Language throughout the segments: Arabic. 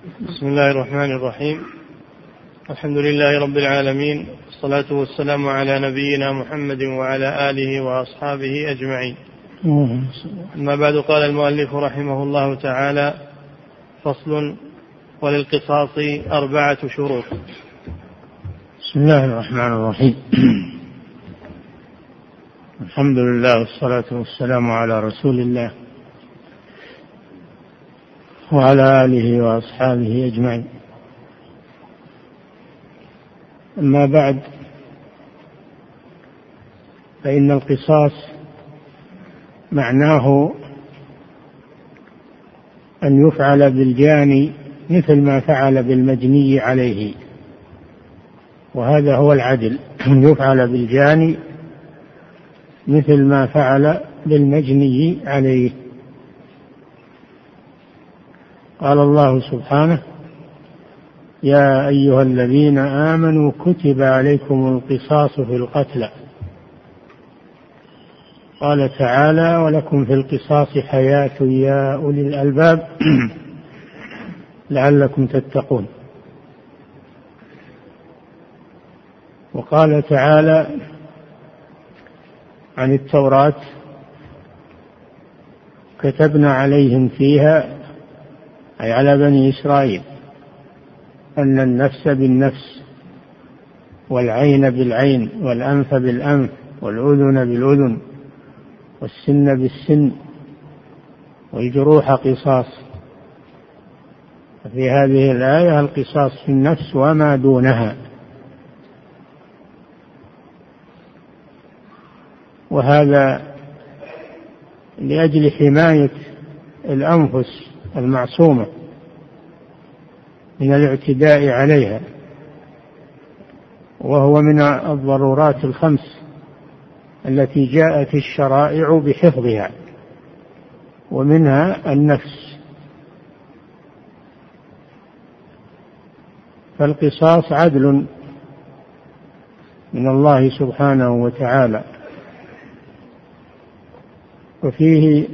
بسم الله الرحمن الرحيم. الحمد لله رب العالمين والصلاة والسلام على نبينا محمد وعلى آله وأصحابه أجمعين. أما بعد قال المؤلف رحمه الله تعالى فصل وللقصاص أربعة شروط. بسم الله الرحمن الرحيم. الحمد لله والصلاة والسلام على رسول الله. وعلى آله وأصحابه أجمعين. أما بعد فإن القصاص معناه أن يفعل بالجاني مثل ما فعل بالمجني عليه وهذا هو العدل. أن يفعل بالجاني مثل ما فعل بالمجني عليه. قال الله سبحانه يا أيها الذين آمنوا كتب عليكم القصاص في القتلى. قال تعالى ولكم في القصاص حياة يا أولي الألباب. لعلكم تتقون. وقال تعالى عن التوراة كتبنا عليهم فيها أي على بني إسرائيل أن النفس بالنفس والعين بالعين والأنف بالأنف والأذن بالأذن والسن بالسن والجروح قصاص. في هذه الآية القصاص في النفس وما دونها. وهذا لأجل حماية الأنفس المعصومة من الاعتداء عليها وهو من الضرورات الخمس التي جاءت الشرائع بحفظها ومنها النفس. فالقصاص عدل من الله سبحانه وتعالى وفيه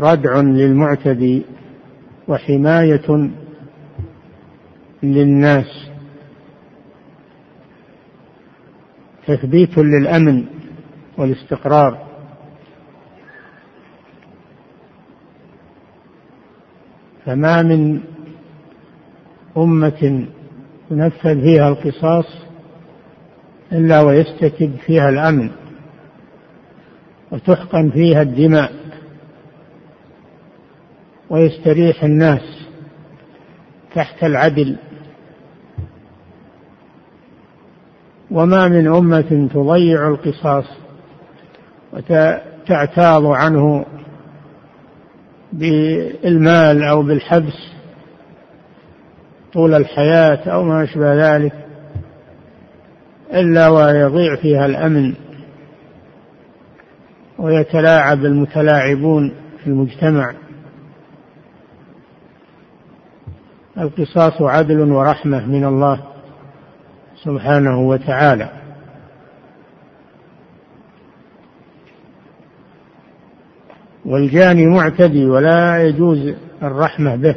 ردع للمعتدي وحماية للناس. تثبيت للأمن والاستقرار. فما من أمة ينفذ فيها القصاص إلا ويستتب فيها الأمن وتحقن فيها الدماء. ويستريح الناس تحت العدل. وما من أمة تضيع القصاص وتعتاض عنه بالمال أو بالحبس طول الحياة أو ما أشبه ذلك إلا ويضيع فيها الأمن. ويتلاعب المتلاعبون في المجتمع. القصاص عدل ورحمة من الله سبحانه وتعالى. والجاني معتدي ولا يجوز الرحمة به.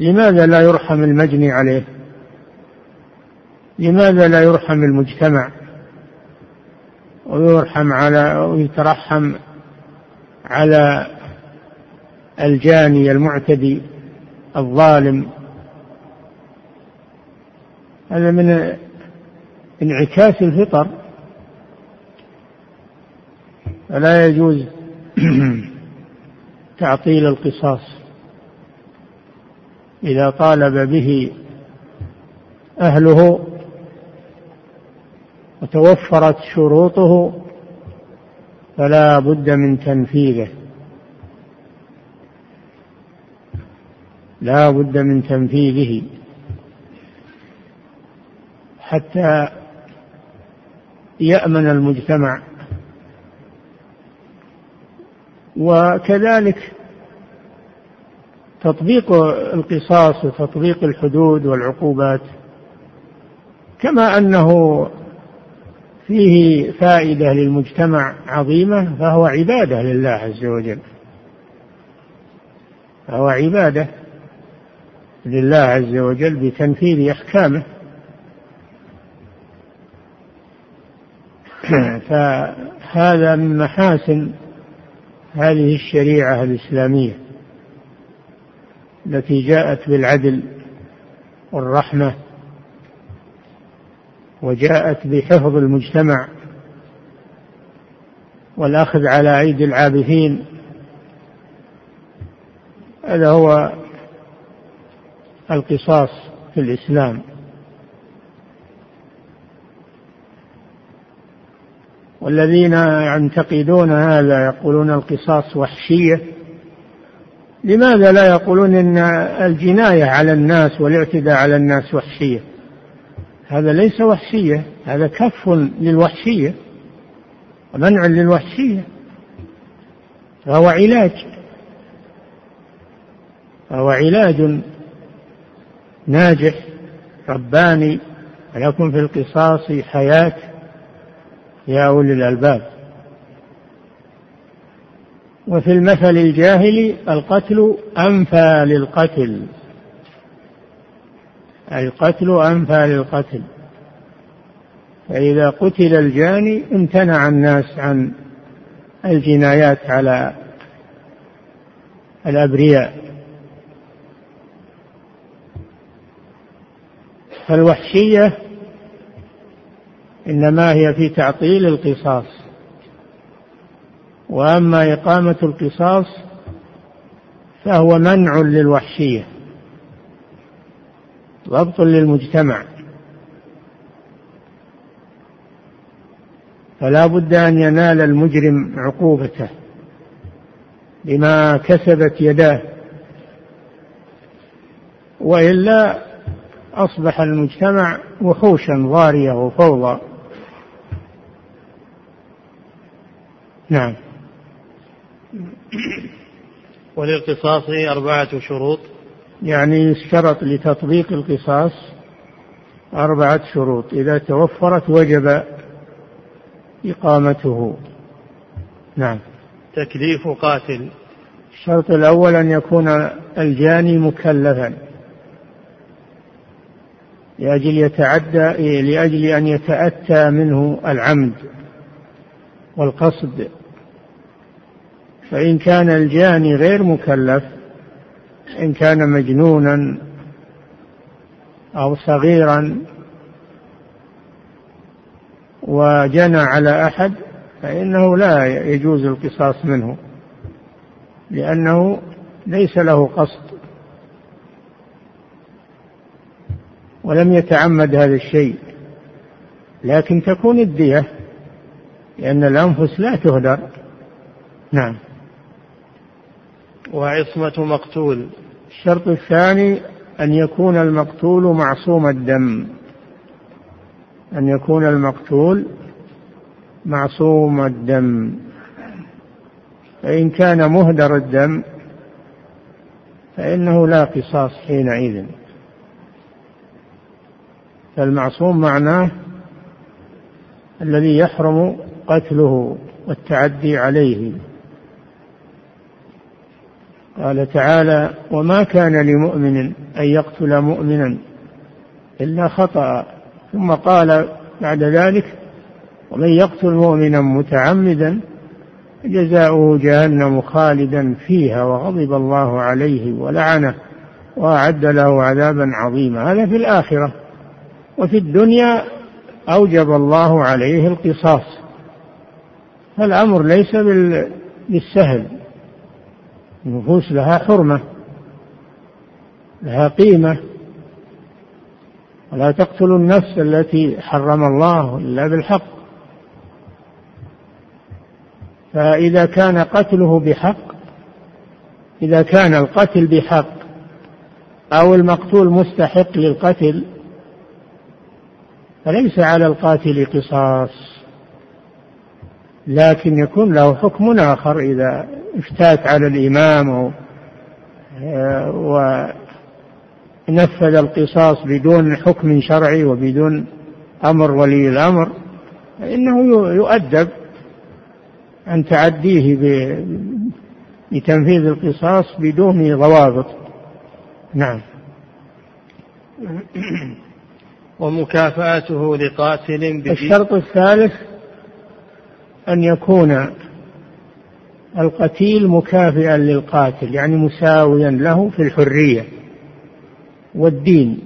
لماذا لا يرحم المجني عليه؟ لماذا لا يرحم المجتمع؟ ويرحم على ويترحم على الجاني المعتدي. الظالم. هذا من انعكاس الفطر. فلا يجوز تعطيل القصاص. إذا طالب به أهله وتوفرت شروطه فلا بد من تنفيذه. لا بد من تنفيذه. حتى يأمن المجتمع. وكذلك تطبيق القصاص وتطبيق الحدود والعقوبات. كما أنه فيه فائدة للمجتمع عظيمة فهو عبادة لله عز وجل. فهو عبادة. لله عز وجل بتنفيذ أحكامه. فهذا من محاسن هذه الشريعة الإسلامية التي جاءت بالعدل والرحمة وجاءت بحفظ المجتمع والأخذ على أيدي العابثين. هذا هو القصاص في الإسلام. والذين ينتقدون هذا يقولون القصاص وحشية. لماذا لا يقولون إن الجناية على الناس والاعتداء على الناس وحشية؟ هذا ليس وحشية هذا كف للوحشية ومنع للوحشية. فهو علاج. فهو علاج. ناجح رباني ولكم في القصاص حياة يا أولي الألباب. وفي المثل الجاهلي القتل أنفى للقتل. القتل أنفى للقتل. فإذا قتل الجاني امتنع الناس عن الجنايات على الأبرياء. فالوحشية إنما هي في تعطيل القصاص. وأما إقامة القصاص فهو منع للوحشية ضبط للمجتمع. فلا بد أن ينال المجرم عقوبته بما كسبت يداه وإلا أصبح المجتمع وحوشا ضارية وفوضى. نعم. وللقصاص أربعة شروط. يعني يشترط لتطبيق القصاص أربعة شروط. إذا توفرت وجب إقامته. نعم. تكليف قاتل. الشرط الأول أن يكون الجاني مكلفا. لأجل يتعدى لأجل أن يتأتى منه العمد والقصد. فإن كان الجاني غير مكلف إن كان مجنونا أو صغيرا وجنى على أحد فإنه لا يجوز القصاص منه لأنه ليس له قصد. ولم يتعمد هذا الشيء. لكن تكون الدية لأن الأنفس لا تهدر. نعم. وعصمة مقتول. الشرط الثاني أن يكون المقتول معصوم الدم. أن يكون المقتول معصوم الدم. فإن كان مهدر الدم فإنه لا قصاص حينئذ. فالمعصوم معناه الذي يحرم قتله والتعدي عليه. قال تعالى وما كان لمؤمن أن يقتل مؤمنا إلا خطأ. ثم قال بعد ذلك ومن يقتل مؤمنا متعمدا جزاؤه جهنم خالدا فيها وغضب الله عليه ولعنه وأعد له عذابا عظيما. هذا في الآخرة. وفي الدنيا أوجب الله عليه القصاص. فالأمر ليس بالسهل. النفوس لها حرمة لها قيمة. ولا تقتلوا النفس التي حرم الله إلا بالحق. فإذا كان قتله بحق إذا كان القتل بحق أو المقتول مستحق للقتل فليس على القاتل قصاص. لكن يكون له حكم آخر إذا افتات على الإمام ونفذ القصاص بدون حكم شرعي وبدون أمر ولي الأمر فإنه يؤدب عن تعديه بتنفيذ القصاص بدون ضوابط. نعم. ومكافأته لقاتل الشرط الثالث أن يكون القتيل مكافئا للقاتل يعني مساويا له في الحرية والدين.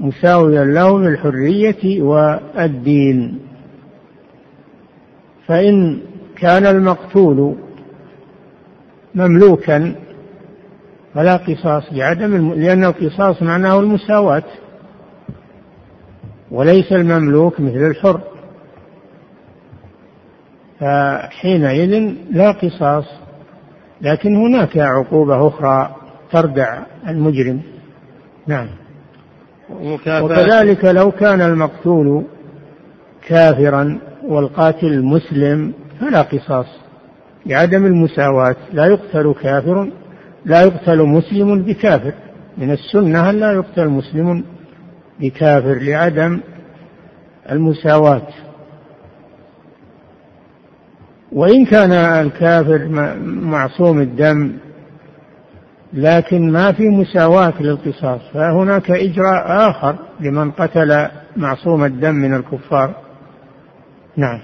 مساويا له في الحرية والدين. فإن كان المقتول مملوكا فلا قصاص لعدم لأن القصاص معناه المساواة. وليس المملوك مثل الحر. فحينئذ لا قصاص لكن هناك عقوبة أخرى تردع المجرم. نعم. وكذلك لو كان المقتول كافرا والقاتل مسلم فلا قصاص. لعدم المساواة لا يقتل كافر لا يقتل مسلم بكافر. من السنة أن لا يقتل مسلم بكافر لعدم المساواة. وإن كان الكافر معصوم الدم لكن ما في مساواة للقصاص فهناك إجراء آخر لمن قتل معصوم الدم من الكفار. نعم.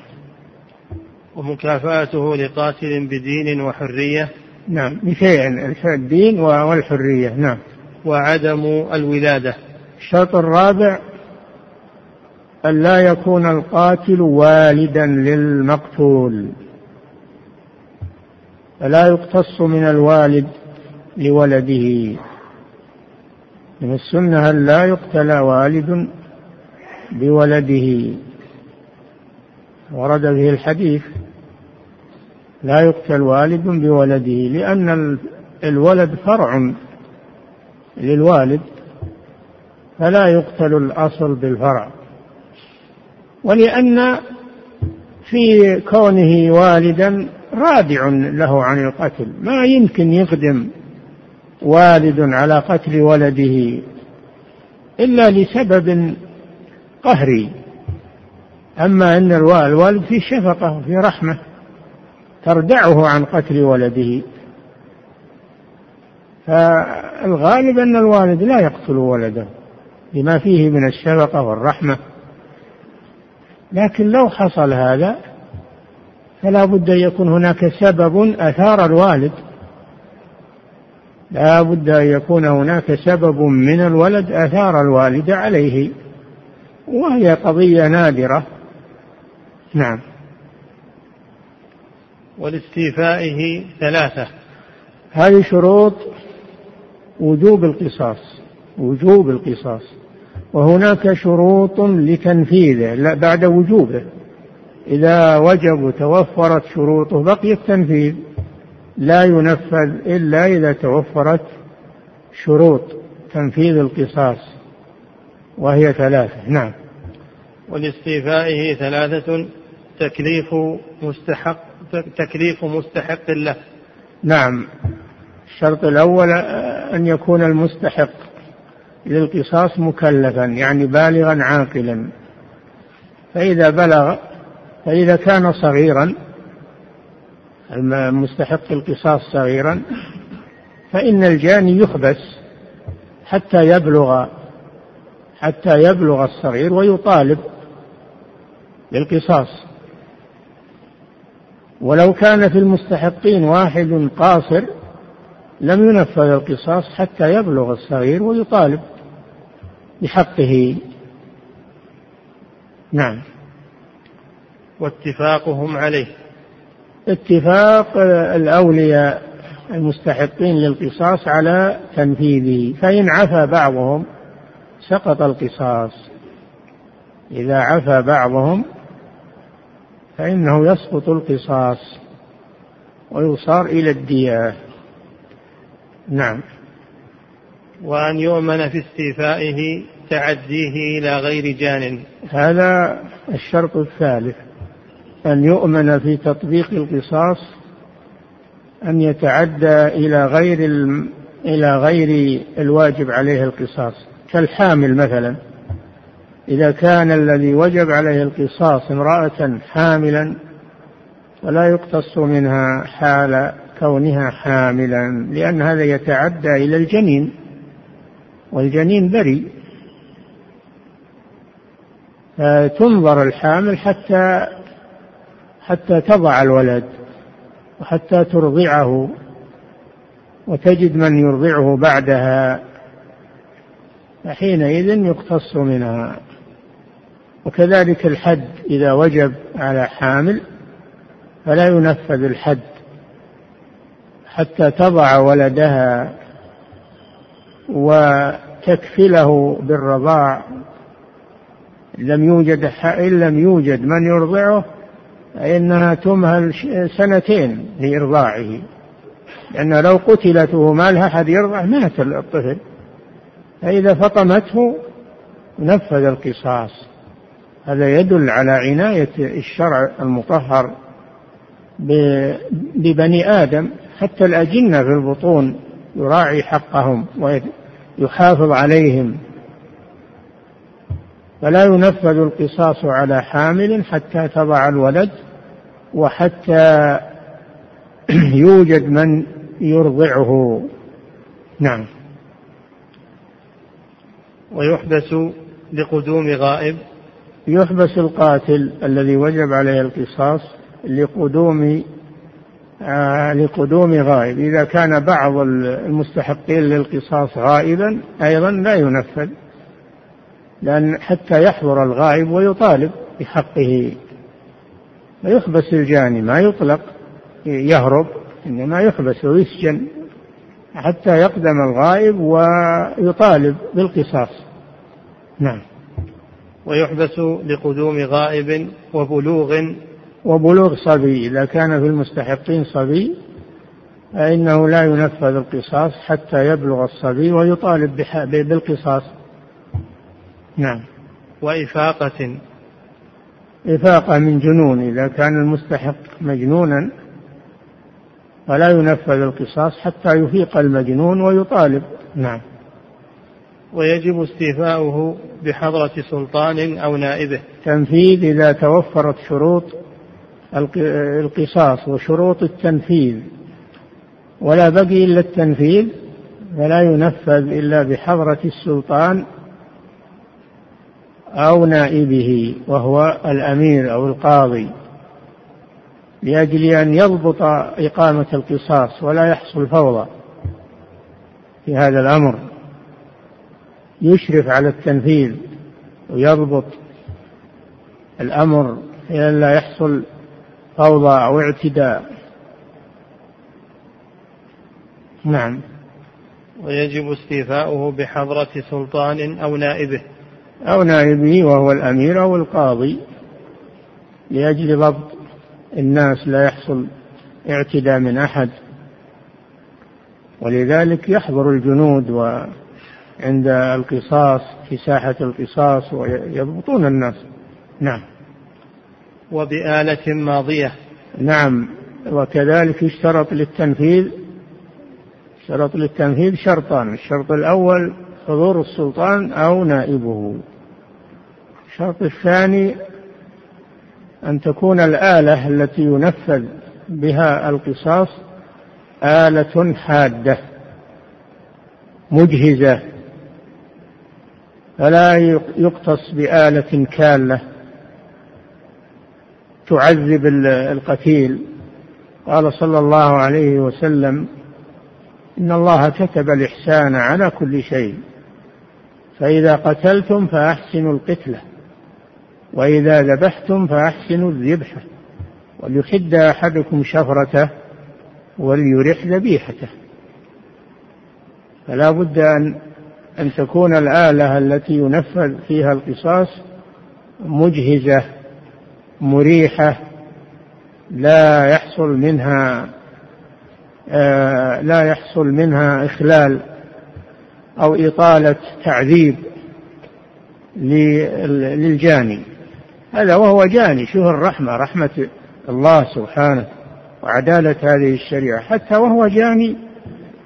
ومكافأته لقاتل بدين وحرية. نعم. بشيئين الدين والحرية. نعم. وعدم الولادة. الشرط الرابع أن لا يكون القاتل والدا للمقتول. فلا يقتص من الوالد لولده. من السنة أن لا يقتل والد بولده. ورد به الحديث لا يقتل والد بولده لأن الولد فرع للوالد. فلا يقتل الأصل بالفرع. ولأن في كونه والدا رادع له عن القتل. ما يمكن يقدم والد على قتل ولده إلا لسبب قهري. أما أن الوالد في شفقة وفي رحمة تردعه عن قتل ولده. فالغالب أن الوالد لا يقتل ولده. لما فيه من الشفقة والرحمة. لكن لو حصل هذا فلا بد أن يكون هناك سبب أثار الوالد. لا بد أن يكون هناك سبب من الولد أثار الوالد عليه. وهي قضية نادرة. نعم. ولاستيفائه ثلاثة. هذه شروط وجوب القصاص. وجوب القصاص. وهناك شروط لتنفيذه بعد وجوبه. إذا وجب وتوفرت شروطه بقي التنفيذ. لا ينفذ إلا إذا توفرت شروط تنفيذ القصاص وهي ثلاثة. نعم. ولاستيفائه ثلاثة تكليف مستحق تكليف مستحق له. نعم. الشرط الأول أن يكون المستحق. للقصاص مكلفا يعني بالغا عاقلا. فإذا بلغ فإذا كان صغيرا المستحق القصاص صغيرا فإن الجاني يحبس حتى يبلغ حتى يبلغ الصغير ويطالب بالقصاص. ولو كان في المستحقين واحد قاصر لم ينفذ القصاص حتى يبلغ الصغير ويطالب. بحقه. نعم. واتفاقهم عليه. اتفاق الأولياء المستحقين للقصاص على تنفيذه فإن عفى بعضهم سقط القصاص. إذا عفى بعضهم فإنه يسقط القصاص ويصار إلى الدية نعم. وأن يؤمن في استيفائه تعديه إلى غير جان. هذا الشرط الثالث أن يؤمن في تطبيق القصاص أن يتعدى إلى غير إلى غير الواجب عليه القصاص. كالحامل مثلا إذا كان الذي وجب عليه القصاص امرأة حاملا فلا يقتص منها حال كونها حاملا لأن هذا يتعدى إلى الجنين. والجنين بريء فتنظر الحامل حتى حتى تضع الولد وحتى ترضعه وتجد من يرضعه بعدها. فحينئذ يقتص منها. وكذلك الحد إذا وجب على حامل فلا ينفذ الحد حتى تضع ولدها. وتكفله بالرضاع. لم يوجد إن لم يوجد من يرضعه فإنها تمهل سنتين لإرضاعه. لأن لو قتلت وما لها أحد يرضع مات الطفل. فإذا فطمته نفذ القصاص. هذا يدل على عناية الشرع المطهر ببني آدم. حتى الأجنة في البطون يراعي حقهم ويحافظ عليهم فلا ينفذ القصاص على حامل حتى تضع الولد وحتى يوجد من يرضعه. نعم. ويحبس لقدوم غائب. يحبس القاتل الذي وجب عليه القصاص لقدوم لقدوم غائب. إذا كان بعض المستحقين للقصاص غائبا أيضا لا ينفذ لأن حتى يحضر الغائب ويطالب بحقه. فيحبس الجاني ما يطلق يهرب إنما يحبس ويسجن حتى يقدم الغائب ويطالب بالقصاص. نعم. ويحبس لقدوم غائب وبلوغ وبلوغ صبي إذا كان في المستحقين صبي فإنه لا ينفذ القصاص حتى يبلغ الصبي ويطالب بالقصاص. نعم. وإفاقة. إفاقة من جنون إذا كان المستحق مجنونا فلا ينفذ القصاص حتى يفيق المجنون ويطالب. نعم. ويجب استيفاؤه بحضرة سلطان أو نائبه. تنفيذ إذا توفرت شروط القصاص وشروط التنفيذ. ولا بقي إلا التنفيذ فلا ينفذ إلا بحضرة السلطان أو نائبه وهو الأمير أو القاضي لأجل أن يضبط إقامة القصاص ولا يحصل فوضى في هذا الأمر. يشرف على التنفيذ ويضبط الأمر لا يحصل فوضى أو اعتداء نعم. ويجب استيفاؤه بحضرة سلطان أو نائبه. أو نائبه وهو الأمير أو القاضي. لأجل ضبط الناس لا يحصل اعتداء من أحد. ولذلك يحضر الجنود وعند القصاص في ساحة القصاص ويضبطون الناس. نعم. وبآلة ماضية. نعم وكذلك يشترط للتنفيذ شرط للتنفيذ شرطان الشرط الأول حضور السلطان أو نائبه. الشرط الثاني أن تكون الآلة التي ينفذ بها القصاص آلة حادة مجهزة. فلا يقتص بآلة كالة. تعذب القتيل. قال صلى الله عليه وسلم إن الله كتب الإحسان على كل شيء فإذا قتلتم فأحسنوا القتلة وإذا ذبحتم فأحسنوا الذبحة وليحد أحدكم شفرته وليرح ذبيحته. فلا بد أن أن تكون الآلة التي ينفذ فيها القصاص مجهزة مريحة لا يحصل منها آه لا يحصل منها إخلال أو إطالة تعذيب للجاني. هذا وهو جاني شوف الرحمة رحمة الله سبحانه وعدالة هذه الشريعة. حتى وهو جاني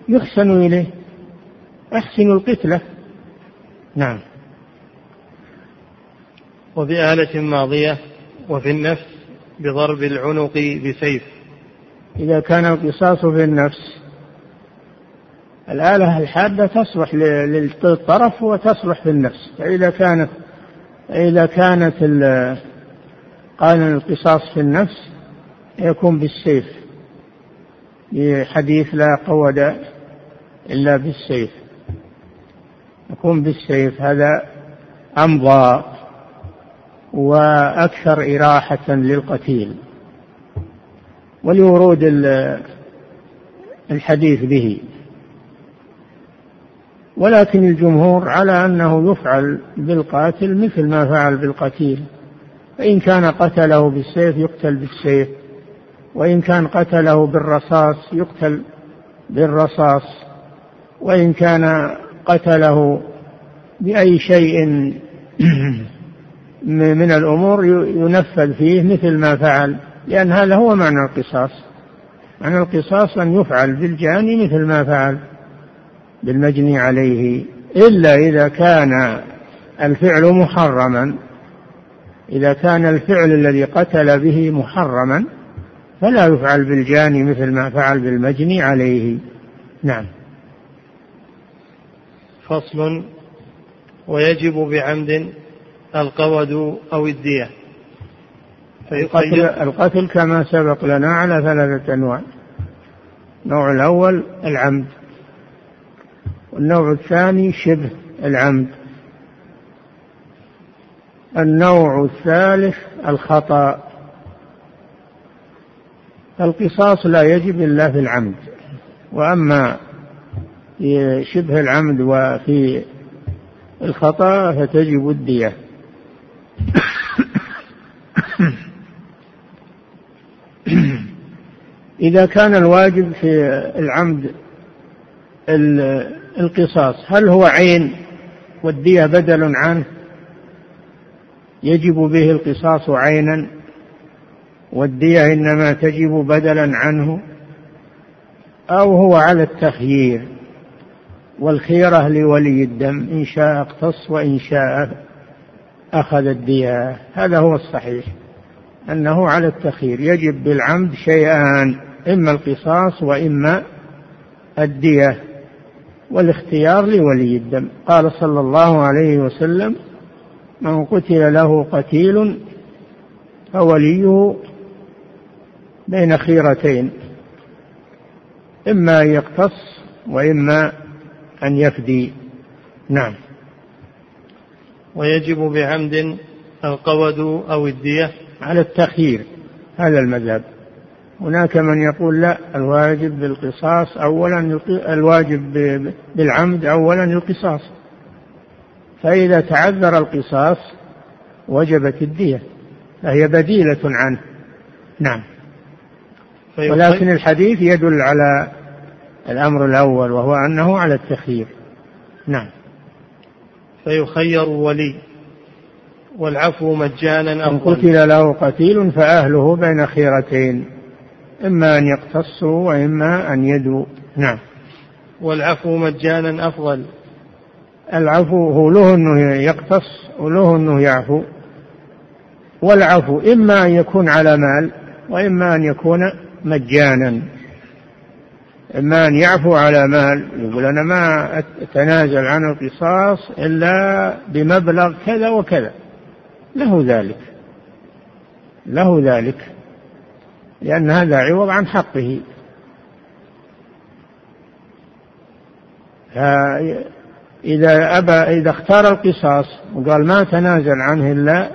يحسن إليه أحسن القتلة. نعم. وبآلة ماضية وفي النفس بضرب العنق بسيف. إذا كان القصاص في النفس الآلة الحادة تصلح للطرف وتصلح في النفس. فإذا كانت إذا كانت قانون القصاص في النفس يكون بالسيف. بحديث لا قود إلا بالسيف. يكون بالسيف. هذا أمضى. وأكثر إراحة للقتيل ولورود الحديث به. ولكن الجمهور على أنه يفعل بالقاتل مثل ما فعل بالقتيل. فإن كان قتله بالسيف يقتل بالسيف وإن كان قتله بالرصاص يقتل بالرصاص وإن كان قتله بأي شيء من الأمور ينفذ فيه مثل ما فعل لأن هذا هو معنى القصاص. معنى القصاص أن يفعل بالجاني مثل ما فعل بالمجني عليه إلا إذا كان الفعل محرما. إذا كان الفعل الذي قتل به محرما فلا يفعل بالجاني مثل ما فعل بالمجني عليه. نعم. فصل. ويجب بعمد القود أو الدية. القتل, القتل كما سبق لنا على ثلاثة أنواع. النوع الأول العمد. والنوع الثاني شبه العمد. النوع الثالث الخطأ. القصاص لا يجب إلا في العمد. وأما في شبه العمد وفي الخطأ فتجب الدية. إذا كان الواجب في العمد القصاص هل هو عين والدية بدل عنه؟ يجب به القصاص عينا والدية إنما تجب بدلا عنه أو هو على التخيير والخيرة لولي الدم إن شاء اقتص وإن شاء أخذ الدية. هذا هو الصحيح أنه على التخيير. يجب بالعمد شيئان إما القصاص وإما الدية والاختيار لولي الدم. قال صلى الله عليه وسلم من قتل له قتيل فوليه بين خيرتين إما أن يقتص وإما أن يفدي. نعم. ويجب بعمد القود أو الدية على التخيير هذا المذهب. هناك من يقول لا الواجب بالقصاص أولا الواجب بالعمد أولا القصاص. فإذا تعذر القصاص وجبت الدية فهي بديلة عنه. نعم. ولكن الحديث يدل على الأمر الأول وهو أنه على التخيير. نعم. فيخير ولي والعفو مجانا أن قتل له قتيل فأهله بين خيرتين. إما أن يقتصوا وإما أن يدوا. نعم. والعفو مجانا أفضل. العفو هو له أنه يقتص وله أنه يعفو. والعفو إما أن يكون على مال وإما أن يكون مجانا. إما أن يعفو على مال يقول أنا ما أتنازل عن القصاص إلا بمبلغ كذا وكذا. له ذلك. له ذلك. لأن هذا عوض عن حقه. فإذا أبى إذا اختار القصاص وقال ما تنازل عنه إلا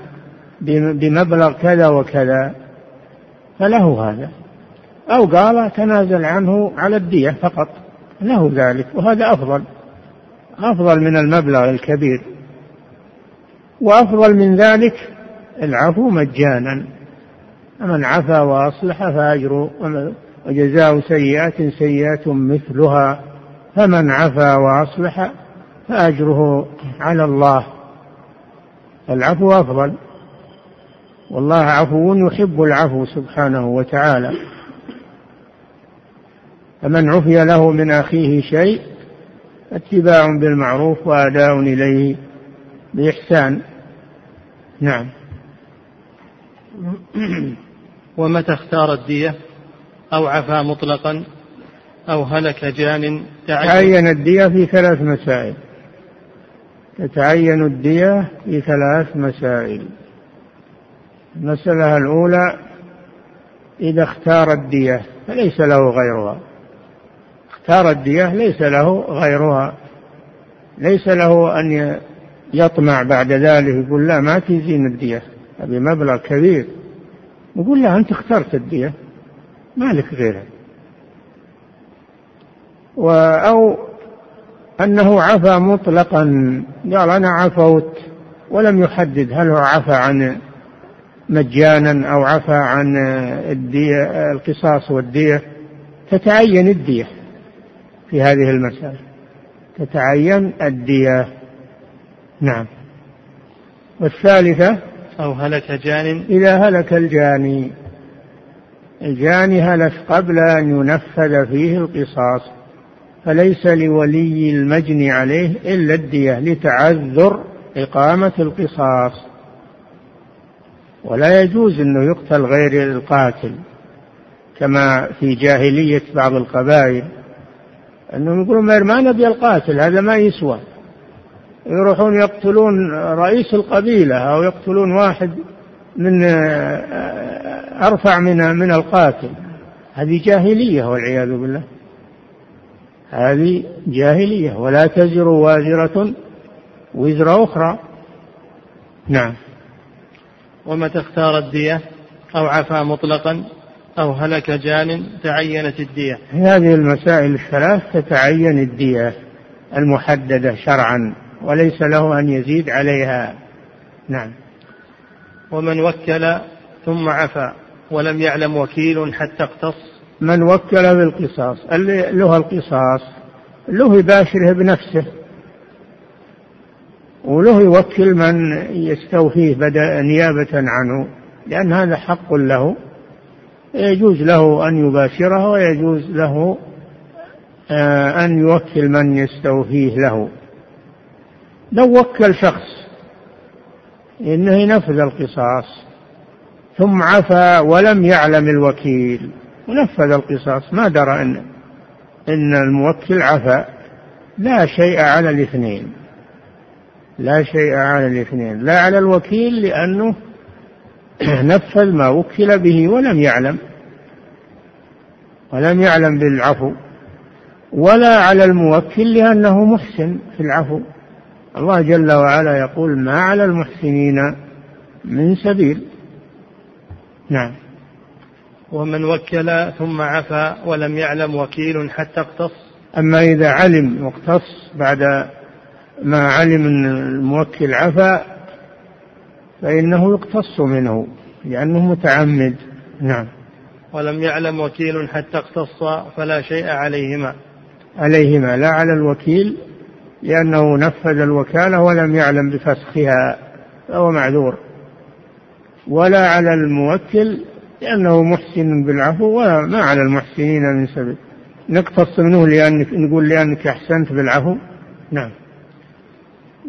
بمبلغ كذا وكذا فله هذا. أو قال تنازل عنه على الدية فقط له ذلك وهذا أفضل. أفضل من المبلغ الكبير. وأفضل من ذلك العفو مجانا. من عفا وأصلح فأجر وجزاء سيئة سيئة مثلها. فمن عفا وأصلح فأجره على الله. العفو أفضل. والله عفو يحب العفو سبحانه وتعالى. فمن عفي له من أخيه شيء اتباع بالمعروف وأداء إليه بإحسان. نعم. ومتى اختار الدية؟ أو عفا مطلقا؟ أو هلك جان تعين؟ الدية في ثلاث مسائل. تتعين الدية في ثلاث مسائل. المسألة الأولى إذا اختار الدية فليس له غيرها. اختار الدية ليس له غيرها. ليس له أن يطمع بعد ذلك يقول لا ما تزين الدية. هذه مبلغ كبير. يقول لا أنت اخترت الدية ما لك غيرها أو أنه عفى مطلقا قال أنا عفوت ولم يحدد هل هو عفى عن مجانا أو عفى عن الدية القصاص والدية. تتعين الدية في هذه المسألة. تتعين الدية. نعم. والثالثة أو هلك جان؟ إذا هلك الجاني. الجاني هلك قبل أن ينفذ فيه القصاص فليس لولي المجني عليه إلا الدية لتعذر إقامة القصاص. ولا يجوز أنه يقتل غير القاتل كما في جاهلية بعض القبائل أنهم يقولون ما نبي القاتل هذا ما يسوى. يروحون يقتلون رئيس القبيلة أو يقتلون واحد من أرفع من من القاتل. هذه جاهلية والعياذ بالله. هذه جاهلية. ولا تزر وازرة وزر أخرى. نعم. ومتى اختار الدية؟ أو عفا مطلقا؟ أو هلك جان تعينت الدية؟ هذه المسائل الثلاث تتعين الدية المحددة شرعا. وليس له أن يزيد عليها. نعم. ومن وكل ثم عفا ولم يعلم وكيل حتى اقتص. من وكل بالقصاص اللي له القصاص له يباشره بنفسه. وله يوكل من يستوفيه بدأ نيابة عنه لأن هذا حق له. يجوز له أن يباشره ويجوز له آه، أن يوكل من يستوفيه له. لو وكل شخص إنه ينفذ القصاص ثم عفا ولم يعلم الوكيل ونفذ القصاص ما درى أن إن الموكل عفا. لا شيء على الاثنين. لا شيء على الاثنين. لا على الوكيل لأنه نفذ ما وكل به ولم يعلم. ولم يعلم بالعفو. ولا على الموكل لأنه محسن في العفو. الله جل وعلا يقول ما على المحسنين من سبيل. نعم. ومن وكل ثم عفا ولم يعلم وكيل حتى اقتص. أما إذا علم واقتص بعد ما علم أن الموكل عفا فإنه يقتص منه لأنه متعمد. نعم. ولم يعلم وكيل حتى اقتص فلا شيء عليهما. عليهما لا على الوكيل لأنه نفذ الوكالة ولم يعلم بفسخها فهو معذور. ولا على الموكل لأنه محسن بالعفو وما على المحسنين من سبيل. نقتص منه لأنك نقول لأنك أحسنت بالعفو. نعم.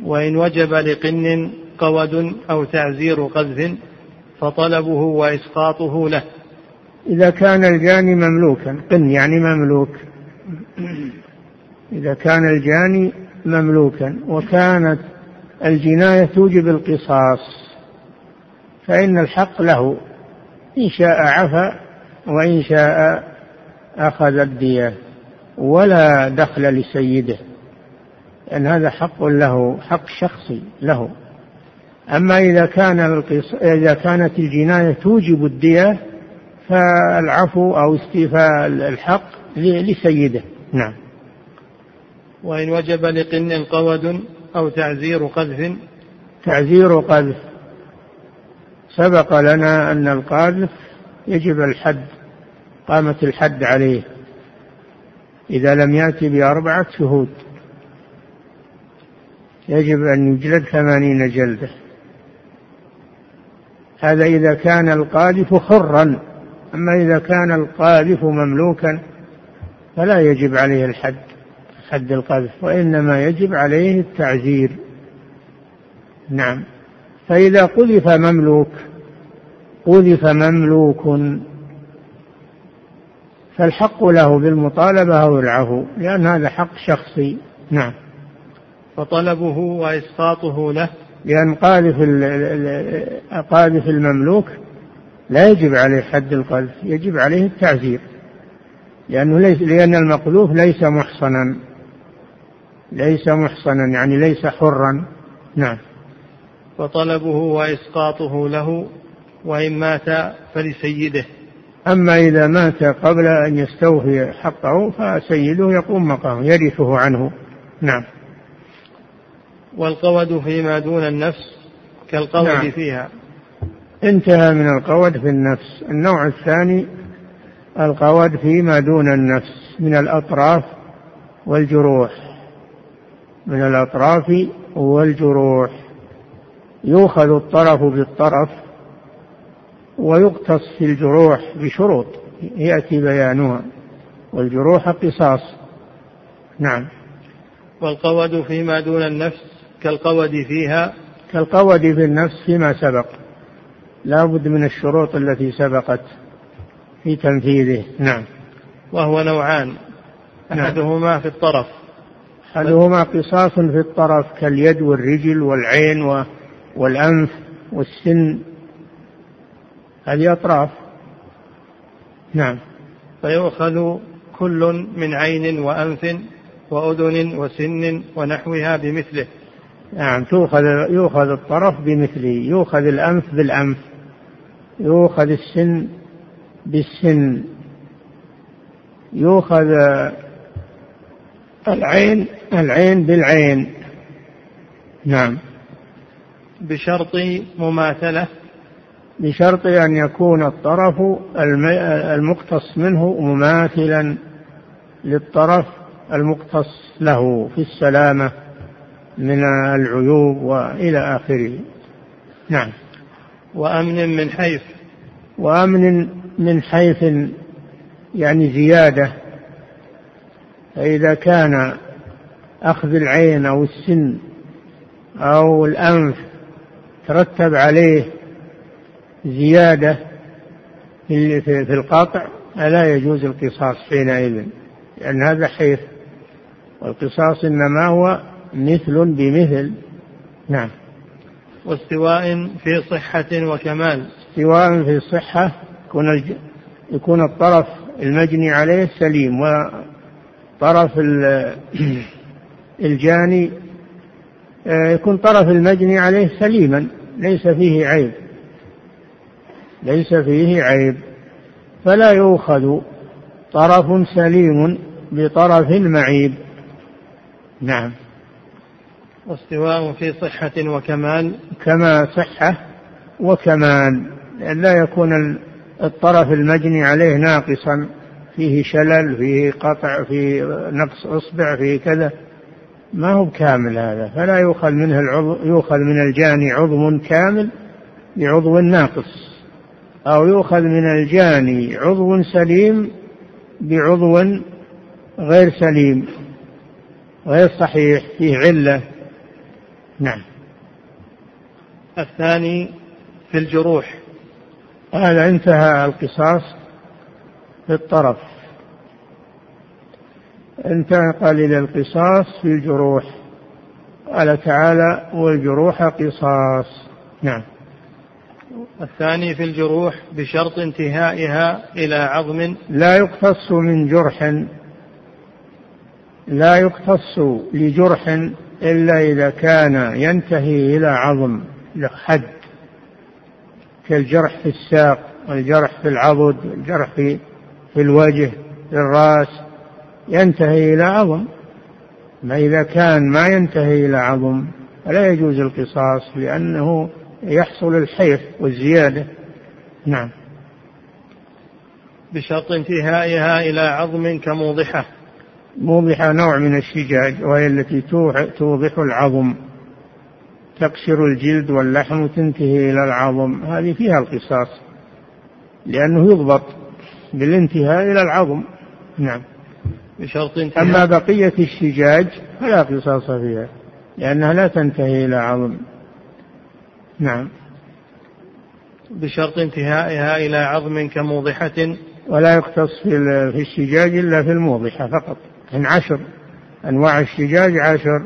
وإن وجب لقن قود أو تعزير قذف فطلبه وإسقاطه له. إذا كان الجاني مملوكا قن يعني مملوك. إذا كان الجاني مملوكا وكانت الجناية توجب القصاص فإن الحق له إن شاء عفا وإن شاء أخذ الدية ولا دخل لسيده لأن هذا حق له حق شخصي له. أما إذا كان القص... إذا كانت الجناية توجب الدية فالعفو أو استيفاء الحق لسيده. نعم. وإن وجب لقن قود أو تعزير قذف. تعزير قذف. سبق لنا أن القاذف يجب الحد قامة الحد عليه. إذا لم يأتي بأربعة شهود. يجب أن يجلد ثمانين جلدة. هذا إذا كان القاذف حرا أما إذا كان القاذف مملوكا فلا يجب عليه الحد. حد القذف وإنما يجب عليه التعزير. نعم. فإذا قذف مملوك قذف مملوك فالحق له بالمطالبة أو العفو لأن هذا حق شخصي. نعم. فطلبه وإسقاطه له. لأن قاذف قاذف المملوك لا يجب عليه حد القذف يجب عليه التعزير. لأنه ليس لأن المقذوف ليس محصنا. ليس محصنا يعني ليس حرا. نعم. وطلبه وإسقاطه له وإن مات فلسيده. أما إذا مات قبل أن يستوفي حقه فسيده يقوم مقامه يرثه عنه. نعم. والقود فيما دون النفس كالقود نعم. فيها. انتهى من القود في النفس. النوع الثاني القود فيما دون النفس من الأطراف والجروح. من الأطراف والجروح يؤخذ الطرف بالطرف ويقتص في الجروح بشروط. يأتي بيانها. والجروح قصاص. نعم. والقود فيما دون النفس كالقود فيها. كالقود في النفس فيما سبق. لا بد من الشروط التي سبقت في تنفيذه. نعم. وهو نوعان. نعم. أحدهما في الطرف. أحدهما قصاص في الطرف كاليد والرجل والعين والأنف والسن. هذه أطراف. نعم. فيؤخذ كل من عين وأنف وأذن وسن ونحوها بمثله. نعم. تؤخذ يؤخذ الطرف بمثله. يؤخذ الأنف بالأنف. يؤخذ السن بالسن. يؤخذ العين العين بالعين. نعم. بشرط مماثلة. بشرط أن يكون الطرف المقتص منه مماثلا للطرف المقتص له في السلامة من العيوب وإلى آخره. نعم. وأمن من حيث. وأمن من حيث يعني زيادة. فإذا كان أخذ العين أو السن أو الأنف ترتب عليه زيادة في القطع فلا يجوز القصاص حينئذ لأن هذا حيف والقصاص إنما هو مثل بمثل. نعم. واستواء في صحة وكمال. استواء في الصحة يكون يكون الطرف المجني عليه سليم وطرف الجاني آه، يكون طرف المجني عليه سليما ليس فيه عيب. ليس فيه عيب. فلا يؤخذ طرف سليم بطرف معيب نعم. واستواء في صحة وكمال. كما صحة وكمال. لأن لا يكون الطرف المجني عليه ناقصا. فيه شلل فيه قطع فيه نقص إصبع فيه كذا. ما هو كامل هذا فلا يؤخذ منه العضو يؤخذ من الجاني عضو كامل بعضو ناقص أو يؤخذ من الجاني عضو سليم بعضو غير سليم غير صحيح فيه علة. نعم. الثاني في الجروح. هذا انتهى القصاص في الطرف. انتقل إلى القصاص في الجروح. قال تعالى والجروح قصاص. نعم. الثاني في الجروح بشرط انتهائها إلى عظم. لا يقتص من جرح. لا يقتص لجرح إلا إذا كان ينتهي إلى عظم حد. كالجرح في الساق والجرح في العضد والجرح في في الوجه في الرأس. ينتهي إلى عظم ما إذا كان ما ينتهي إلى عظم فلا يجوز القصاص لأنه يحصل الحيف والزيادة. نعم. بشرط انتهائها إلى عظم كموضحة. موضحة نوع من الشجاج وهي التي توضح العظم. تقشر الجلد واللحم وتنتهي إلى العظم. هذه فيها القصاص لأنه يضبط بالانتهاء إلى العظم. نعم. بشرط انتهاء. أما بقية الشجاج فلا قصاص فيها لأنها لا تنتهي إلى عظم. نعم. بشرط انتهائها إلى عظم كموضحة. ولا يقتص في الشجاج إلا في الموضحة فقط من عشر. أنواع الشجاج عشر.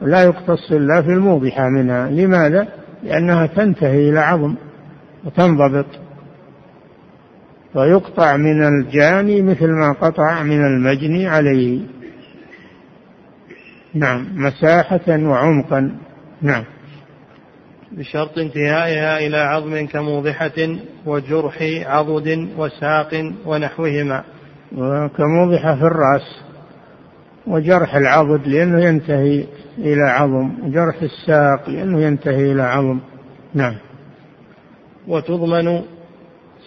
لا يقتص إلا في الموضحة منها. لماذا؟ لأنها تنتهي إلى عظم وتنضبط. ويقطع من الجاني مثل ما قطع من المجني عليه. نعم مساحة وعمقا. نعم. بشرط انتهائها إلى عظم كموضحة وجرح عضد وساق ونحوهما. وكموضحة في الرأس وجرح العضد لأنه ينتهي إلى عظم وجرح الساق لأنه ينتهي إلى عظم. نعم. وتضمن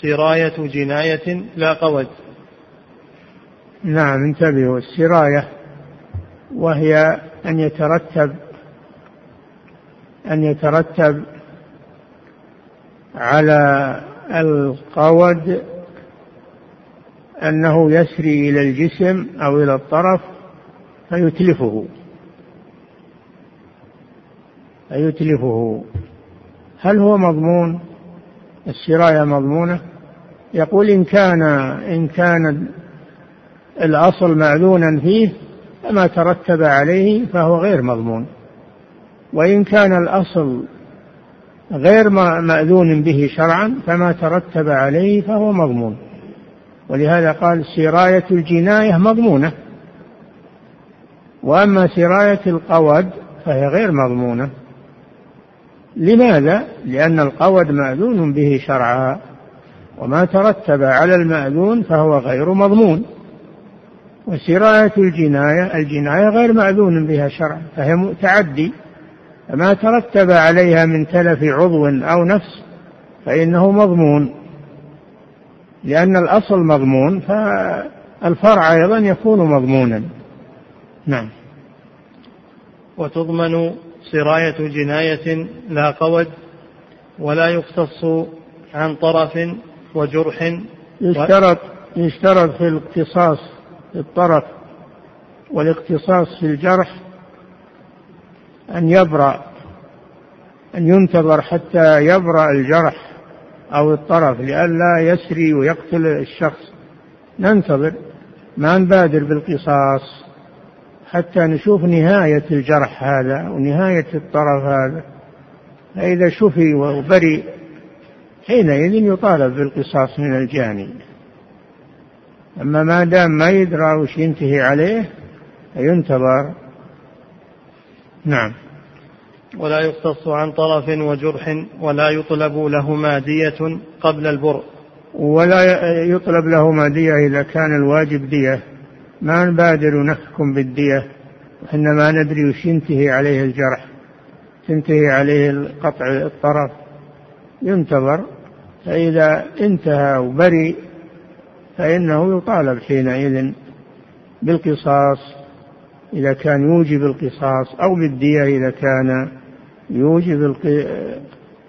سراية جناية لا قود. نعم انتبهوا. السراية وهي أن يترتب أن يترتب على القود أنه يسري إلى الجسم أو إلى الطرف فيتلفه. فيتلفه. هل هو مضمون؟ السراية مضمونة؟ يقول إن كان إن كان الأصل معلونا فيه فما ترتب عليه فهو غير مضمون. وإن كان الأصل غير مأذون به شرعا فما ترتب عليه فهو مضمون. ولهذا قال سراية الجناية مضمونة. وأما سراية القود فهي غير مضمونة. لماذا؟ لأن القود مأذون به شرعا. وما ترتب على المأذون فهو غير مضمون. وسراية الجناية الجناية غير مأذون بها شرعا فهي تعدي فما ترتب عليها من تلف عضو أو نفس فإنه مضمون. لأن الأصل مضمون فالفرع أيضا يكون مضمونا. نعم. وتضمن سراية جناية لا قود ولا يقتص عن طرف وجرح يشترط يشترط في الاقتصاص في الطرف والاقتصاص في الجرح أن يبرأ أن ينتظر حتى يبرأ الجرح أو الطرف لئلا يسري ويقتل الشخص. ننتظر ما نبادر بالقصاص حتى نشوف نهاية الجرح هذا ونهاية الطرف هذا. فإذا شفي وبرئ حينئذ يطالب بالقصاص من الجاني. أما ما دام ما يدرى وش ينتهي عليه ينتظر. نعم. ولا يقتص عن طرف وجرح ولا يطلب لهما دية قبل البرء ولا يطلب لهما دية إذا كان الواجب دية. ما نبادر نحكم بالدية إنما ندري وش ينتهي عليه الجرح. تنتهي عليه قطع الطرف. ينتظر فإذا انتهى وبري فإنه يطالب حينئذ بالقصاص إذا كان يوجب القصاص أو بالدية إذا كان يوجب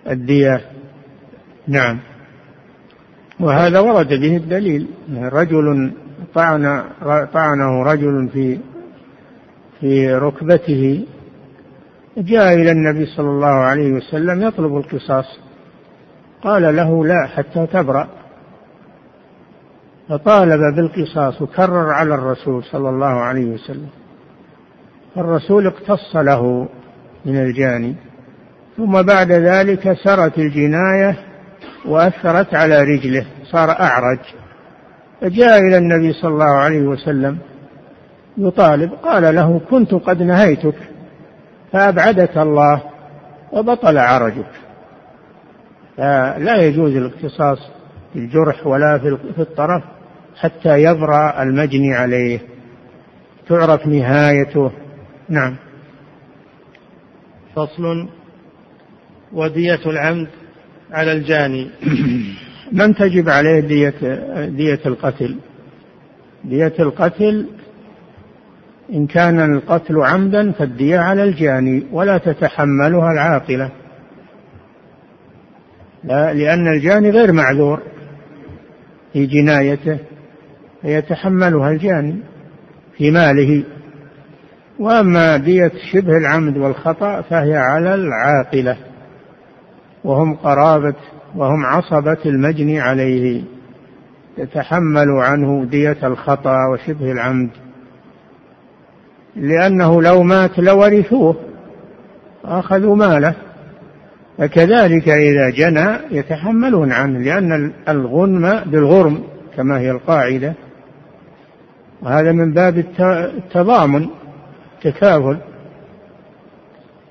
الدية. نعم. وهذا ورد به الدليل رجل طعن طعنه رجل في في ركبته جاء إلى النبي صلى الله عليه وسلم يطلب القصاص. قال له لا حتى تبرأ. فطالب بالقصاص وكرر على الرسول صلى الله عليه وسلم. فالرسول اقتص له من الجاني. ثم بعد ذلك سرت الجناية وأثرت على رجله صار أعرج. فجاء إلى النبي صلى الله عليه وسلم يطالب قال له كنت قد نهيتك فأبعدك الله وبطل عرجك. فلا يجوز الاقتصاص في الجرح ولا في الطرف حتى يبرأ المجني عليه. تعرف نهايته. نعم. فصل. ودية العمد على الجاني. من تجب عليه دية دية القتل؟ دية القتل إن كان القتل عمدا فالدية على الجاني ولا تتحملها العاقلة. لا لأن الجاني غير معذور في جنايته فيتحملها الجاني في ماله. وأما دية شبه العمد والخطأ فهي على العاقلة وهم قرابة وهم عصبة المجني عليه. يتحمل عنه دية الخطأ وشبه العمد لأنه لو مات لورثوه أخذوا ماله. فكذلك إذا جنى يتحملون عنه لأن الغنم بالغرم كما هي القاعدة. وهذا من باب التضامن تكافل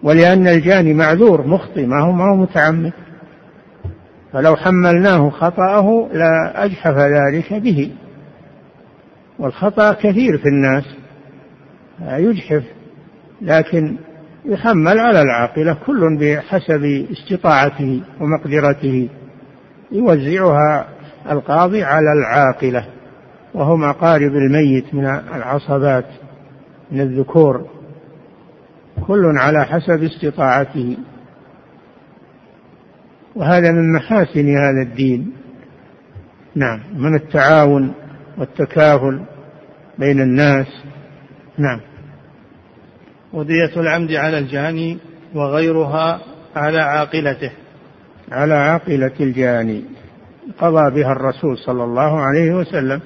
ولأن الجاني معذور مخطئ ما هو ما هو متعمد. فلو حملناه خطأه لا أجحف ذلك به. والخطأ كثير في الناس يجحف. لكن يحمل على العاقلة كل بحسب استطاعته ومقدرته. يوزعها القاضي على العاقلة وهم أقارب الميت من العصبات من الذكور. كل على حسب استطاعته. وهذا من محاسن هذا الدين. نعم من التعاون والتكافل بين الناس. نعم. ودية العمد على الجاني وغيرها على عاقلته. على عاقلة الجاني قضى بها الرسول صلى الله عليه وسلم.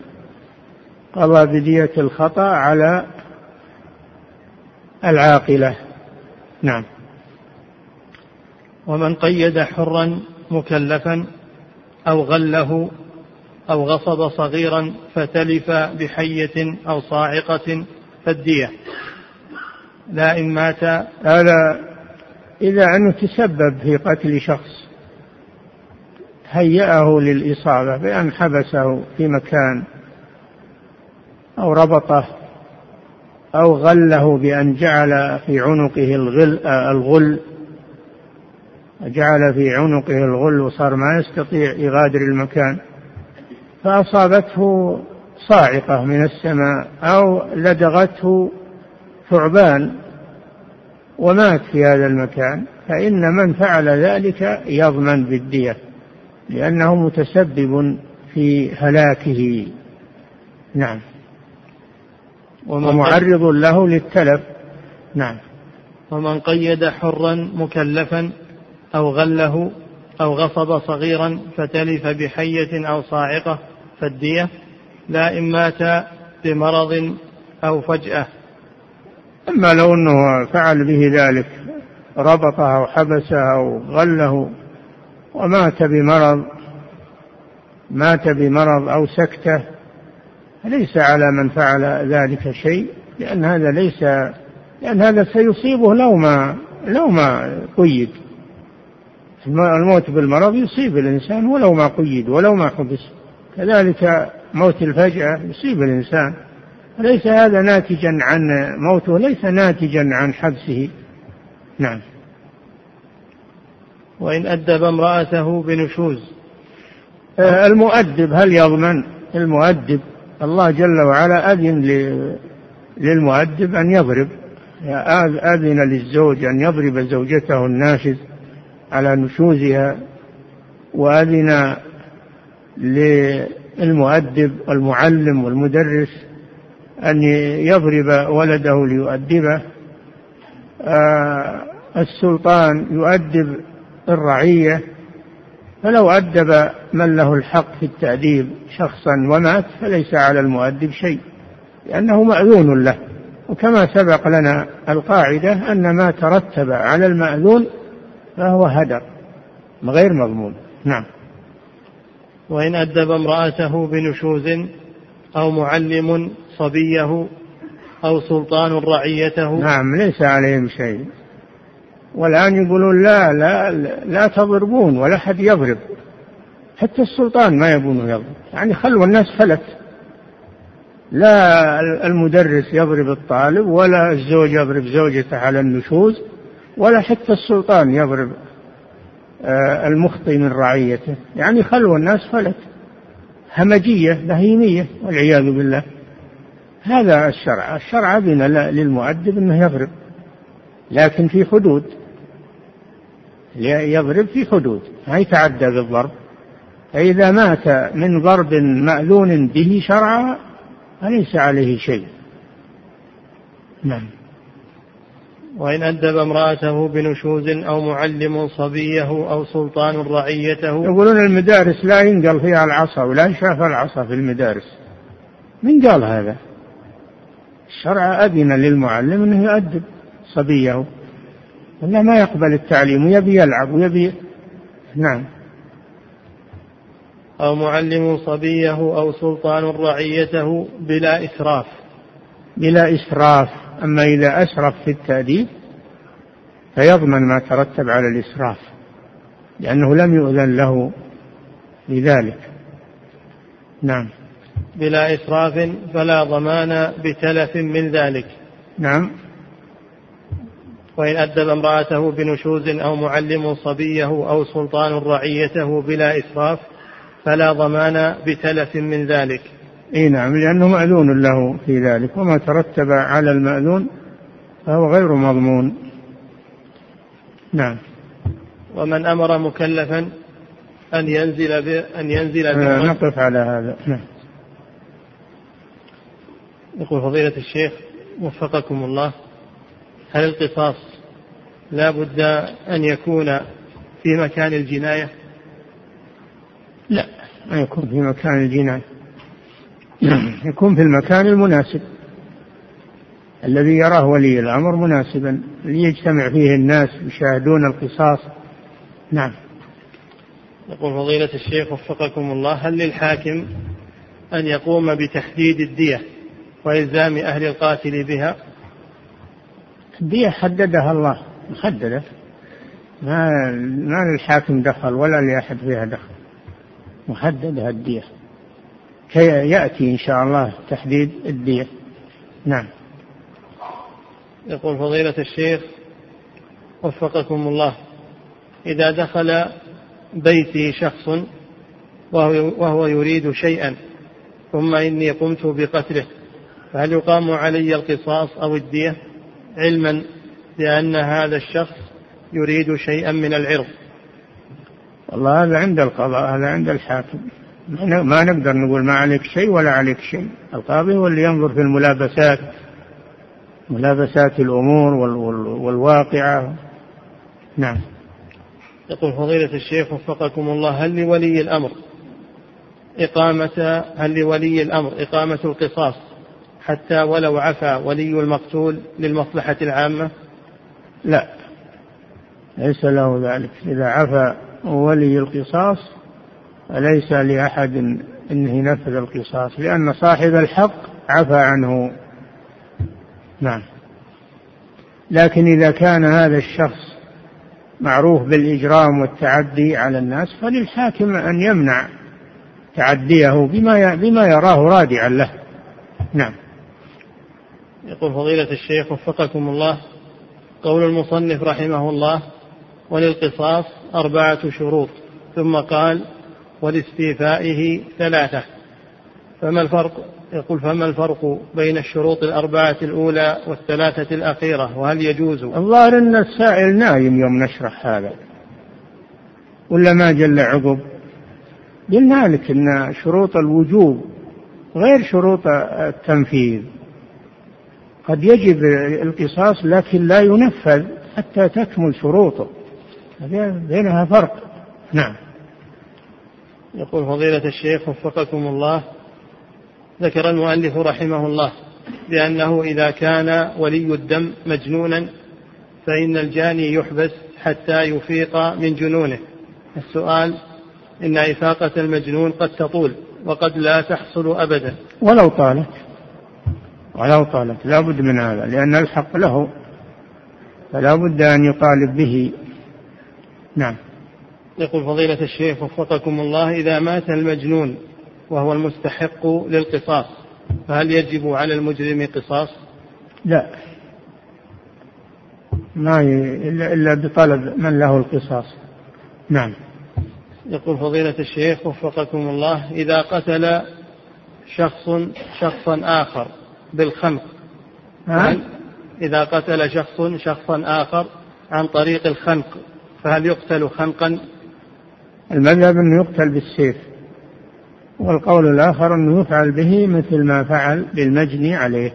قضى بدية الخطأ على العاقلة. نعم. ومن قيد حرا مكلفا أو غله أو غصب صغيرا فتلف بحية أو صاعقة فالدية. لا إن مات هذا إذا أنه تسبب في قتل شخص هيأه للإصابة بأن حبسه في مكان أو ربطه أو غله بأن جعل في عنقه الغل, الغل جعل في عنقه الغل وصار ما يستطيع يغادر المكان فأصابته صاعقة من السماء أو لدغته ثعبان ومات في هذا المكان فإن من فعل ذلك يضمن بالدية لأنه متسبب في هلاكه. نعم. ومعرض له للتلف. نعم. ومن قيد حرا مكلفا أو غله أو غصب صغيرا فتلف بحية أو صاعقة فالدية لا إن مات بمرض أو فجأة. أما لو أنه فعل به ذلك ربطه أو حبسه أو غله ومات بمرض مات بمرض أو سكتة ليس على من فعل ذلك شيء لأن هذا ليس لأن هذا سيصيبه لو ما لو ما قيد. الموت بالمرض يصيب الإنسان ولو ما قيد ولو ما حبس. كذلك موت الفجأة يصيب الإنسان. ليس هذا ناتجا عن موته ليس ناتجا عن حبسه. نعم. وإن أدب امرأته بنشوز. آه، المؤدب هل يضمن؟ المؤدب. الله جل وعلا أذن للمؤدب أن يضرب. أذن للزوج أن يضرب زوجته الناشز على نشوزها. وأذن للمؤدب والمعلم والمدرس أن يضرب ولده ليؤدبه. آه السلطان يؤدب الرعية. فلو أدب من له الحق في التأديب شخصا ومات فليس على المؤدب شيء لأنه مأذون له. وكما سبق لنا القاعدة أن ما ترتب على المأذون فهو هدر غير مضمون. نعم. وإن أدب امرأته بنشوز أو معلم صبيه أو سلطان رعيته. نعم ليس عليهم شيء. والآن يقولون لا لا لا تضربون ولا حد يضرب. حتى السلطان ما يبون يضرب. يعني خلوا الناس فلت. لا المدرس يضرب الطالب ولا الزوج يضرب زوجته على النشوز ولا حتى السلطان يضرب آه، المخطي من رعيته. يعني خلوا الناس فلت. همجية بهيمية والعياذ بالله. هذا الشرع. الشرع أذن للمؤدب أنه يضرب لكن في حدود. يضرب في حدود. ما يتعدى بالضرب. فإذا مات من ضرب مأذون به شرعا فليس عليه شيء؟ نعم. وإن أدب امرأته بنشوز أو معلم صبيه أو سلطان رعيته. يقولون المدارس لا ينقل فيها العصا ولا يشاف العصا في المدارس. من قال هذا؟ الشرع أذن للمعلم أنه يؤدب صبيه. إلا ما يقبل التعليم ويبي يلعب ويبي نعم. أو معلم صبيه أو سلطان رعيته بلا إسراف. بلا إسراف. أما إذا أسرف في التأديب فيضمن ما ترتب على الإسراف لأنه لم يؤذن له لذلك. نعم. بلا إسراف فلا ضمان بتلف من ذلك. نعم. وإن أدب امرأته بنشوز أو معلم صبيه أو سلطان رعيته بلا إسراف فلا ضمان بتلف من ذلك. إي نعم لأنه مأذون له في ذلك وما ترتب على المأذون فهو غير مضمون. نعم. ومن أمر مكلفا أن ينزل ب... أن ينزل آه نقف على هذا. نعم. يقول فضيلة الشيخ وفقكم الله هل القصاص لا بد أن يكون في مكان الجناية؟ لا ما يكون في مكان الجناية. يكون في المكان المناسب. الذي يراه ولي الأمر مناسبا ليجتمع فيه الناس يشاهدون القصاص. نعم. يقول فضيلة الشيخ وفقكم الله هل للحاكم أن يقوم بتحديد الدية وإلزام أهل القاتل بها؟ الدية حددها الله محددة. ما ما للحاكم دخل ولا لأحد فيها دخل. محددة الدية. يأتي إن شاء الله تحديد الدية. نعم. يقول فضيلة الشيخ وفقكم الله إذا دخل بيتي شخص وهو, وهو يريد شيئا ثم إني قمت بقتله فهل يقام علي القصاص أو الدية؟ علما بأن هذا الشخص يريد شيئا من العرض. والله هذا عند القضاء هذا عند الحاكم. ما نقدر نقول ما عليك شيء ولا عليك شيء. القاضي هو اللي ينظر في الملابسات ملابسات الأمور والواقعة. نعم. يقول فضيلة الشيخ وفقكم الله هل لولي الأمر إقامة هل لولي الأمر إقامة القصاص حتى ولو عفى ولي المقتول للمصلحة العامة؟ لا. ليس له ذلك. إذا عفى ولي القصاص فليس لأحد أنه ينفذ القصاص؟ لأن صاحب الحق عفى عنه. نعم. لكن إذا كان هذا الشخص معروف بالإجرام والتعدي على الناس فللحاكم أن يمنع تعديه بما بما يراه رادعا له. نعم. يقول فضيلة الشيخ وفقكم الله قول المصنف رحمه الله وللقصاص أربعة شروط. ثم قال ولاستيفائه ثلاثة. فما الفرق؟ يقول فما الفرق بين الشروط الأربعة الأولى والثلاثة الأخيرة؟ وهل يجوز؟ الظاهر أن السائل نايم يوم نشرح هذا. ولا ما جل عقب؟ قلنا لك أن شروط الوجوب غير شروط التنفيذ. قد يجب القصاص لكن لا ينفذ حتى تكمل شروطه. بينها فرق. نعم. يقول فضيلة الشيخ وفقكم الله ذكر المؤلف رحمه الله بأنه إذا كان ولي الدم مجنونا فإن الجاني يحبس حتى يفيق من جنونه. السؤال إن إفاقة المجنون قد تطول وقد لا تحصل أبدا. ولو طالت ولو طالت لا بد من هذا لأن الحق له فلا بد أن يطالب به. نعم. يقول فضيلة الشيخ وفقكم الله إذا مات المجنون وهو المستحق للقصاص فهل يجب على المجرم قصاص؟ لا. ما إلا, إلا بطلب من له القصاص. نعم. يقول فضيلة الشيخ وفقكم الله إذا قتل شخص شخصا آخر بالخنق إذا قتل شخص شخصا آخر عن طريق الخنق فهل يقتل خنقا؟ المذهب أنه يقتل بالسيف والقول الآخر أنه يفعل به مثل ما فعل بالمجني عليه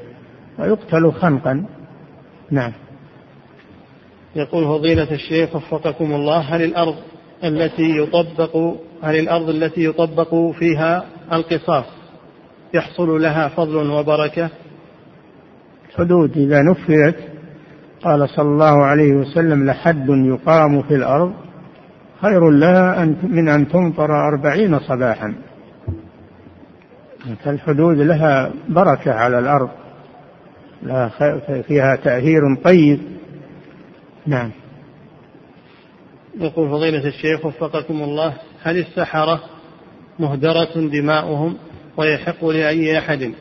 ويقتل خنقا. نعم. يقول فضيلة الشيخ وفقكم الله هل الأرض التي يطبق هل الأرض التي يطبق فيها القصاص يحصل لها فضل وبركة؟ حدود إذا نفذت قال صلى الله عليه وسلم لحد يقام في الأرض خير لها من أن تمطر أربعين صباحا. فالحدود لها بركة على الأرض. لها فيها تأثير طيب. نعم. يقول فضيلة الشيخ وفقكم الله هل السحرة مهدرة دماؤهم ويحق لأي أحد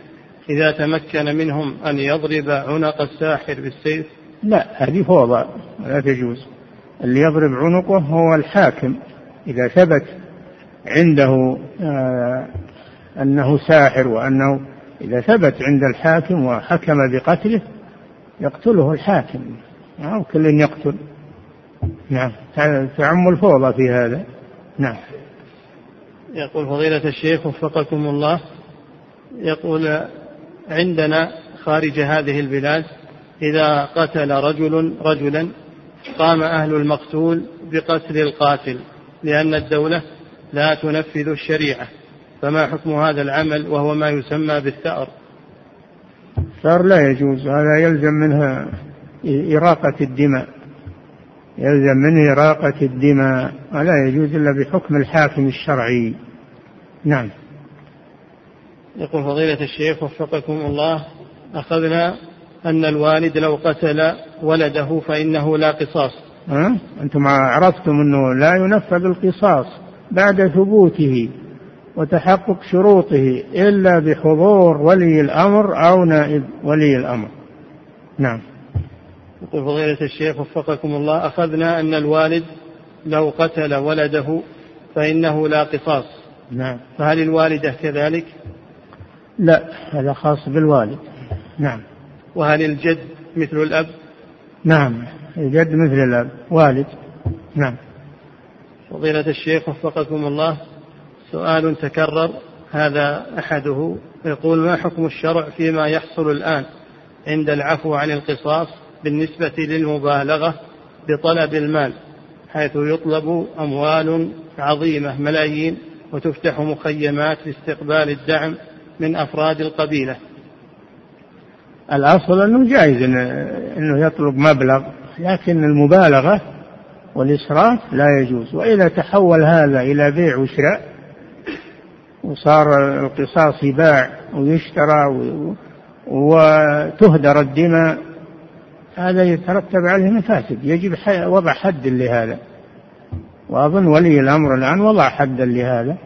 إذا تمكن منهم أن يضرب عنق الساحر بالسيف؟ لا هذه فوضى لا تجوز. اللي يضرب عنقه هو الحاكم. إذا ثبت عنده آه أنه ساحر وأنه إذا ثبت عند الحاكم وحكم بقتله يقتله الحاكم. أو كل يقتل. نعم. تعم الفوضى في هذا. نعم. يقول فضيلة الشيخ وفقكم الله يقول عندنا خارج هذه البلاد إذا قتل رجل رجلا قام أهل المقتول بقتل القاتل لأن الدولة لا تنفذ الشريعة. فما حكم هذا العمل وهو ما يسمى بالثأر؟ الثأر لا يجوز هذا يلزم منها إراقة الدماء. يلزم منه إراقة الدماء ولا يجوز إلا بحكم الحاكم الشرعي. نعم. يقول فضيلة الشيخ وفقكم الله أخذنا أن الوالد لو قتل ولده فإنه لا قصاص. أه؟ أنتم عرفتم أنه لا ينفذ القصاص بعد ثبوته وتحقق شروطه إلا بحضور ولي الأمر أو نائب ولي الأمر. نعم. يقول فضيلة الشيخ وفقكم الله أخذنا أن الوالد لو قتل ولده فإنه لا قصاص. نعم. فهل الوالدة كذلك؟ لا هذا خاص بالوالد. نعم. وهل الجد مثل الأب؟ نعم الجد مثل الأب والد. نعم. فضيلة الشيخ وفقكم الله سؤال تكرر هذا أحده يقول ما حكم الشرع فيما يحصل الآن عند العفو عن القصاص بالنسبة للمبالغة بطلب المال حيث يطلب أموال عظيمة ملايين وتفتح مخيمات لاستقبال الدعم من أفراد القبيلة؟ الأصل أنه جائز أنه يطلب مبلغ لكن المبالغة والإسراف لا يجوز. وإذا تحول هذا إلى بيع وشراء وصار القصاص يباع ويشترى وتهدر الدماء هذا يترتب عليه مفاسد. يجب وضع حد لهذا. وأظن ولي الأمر الآن وضع حدا لهذا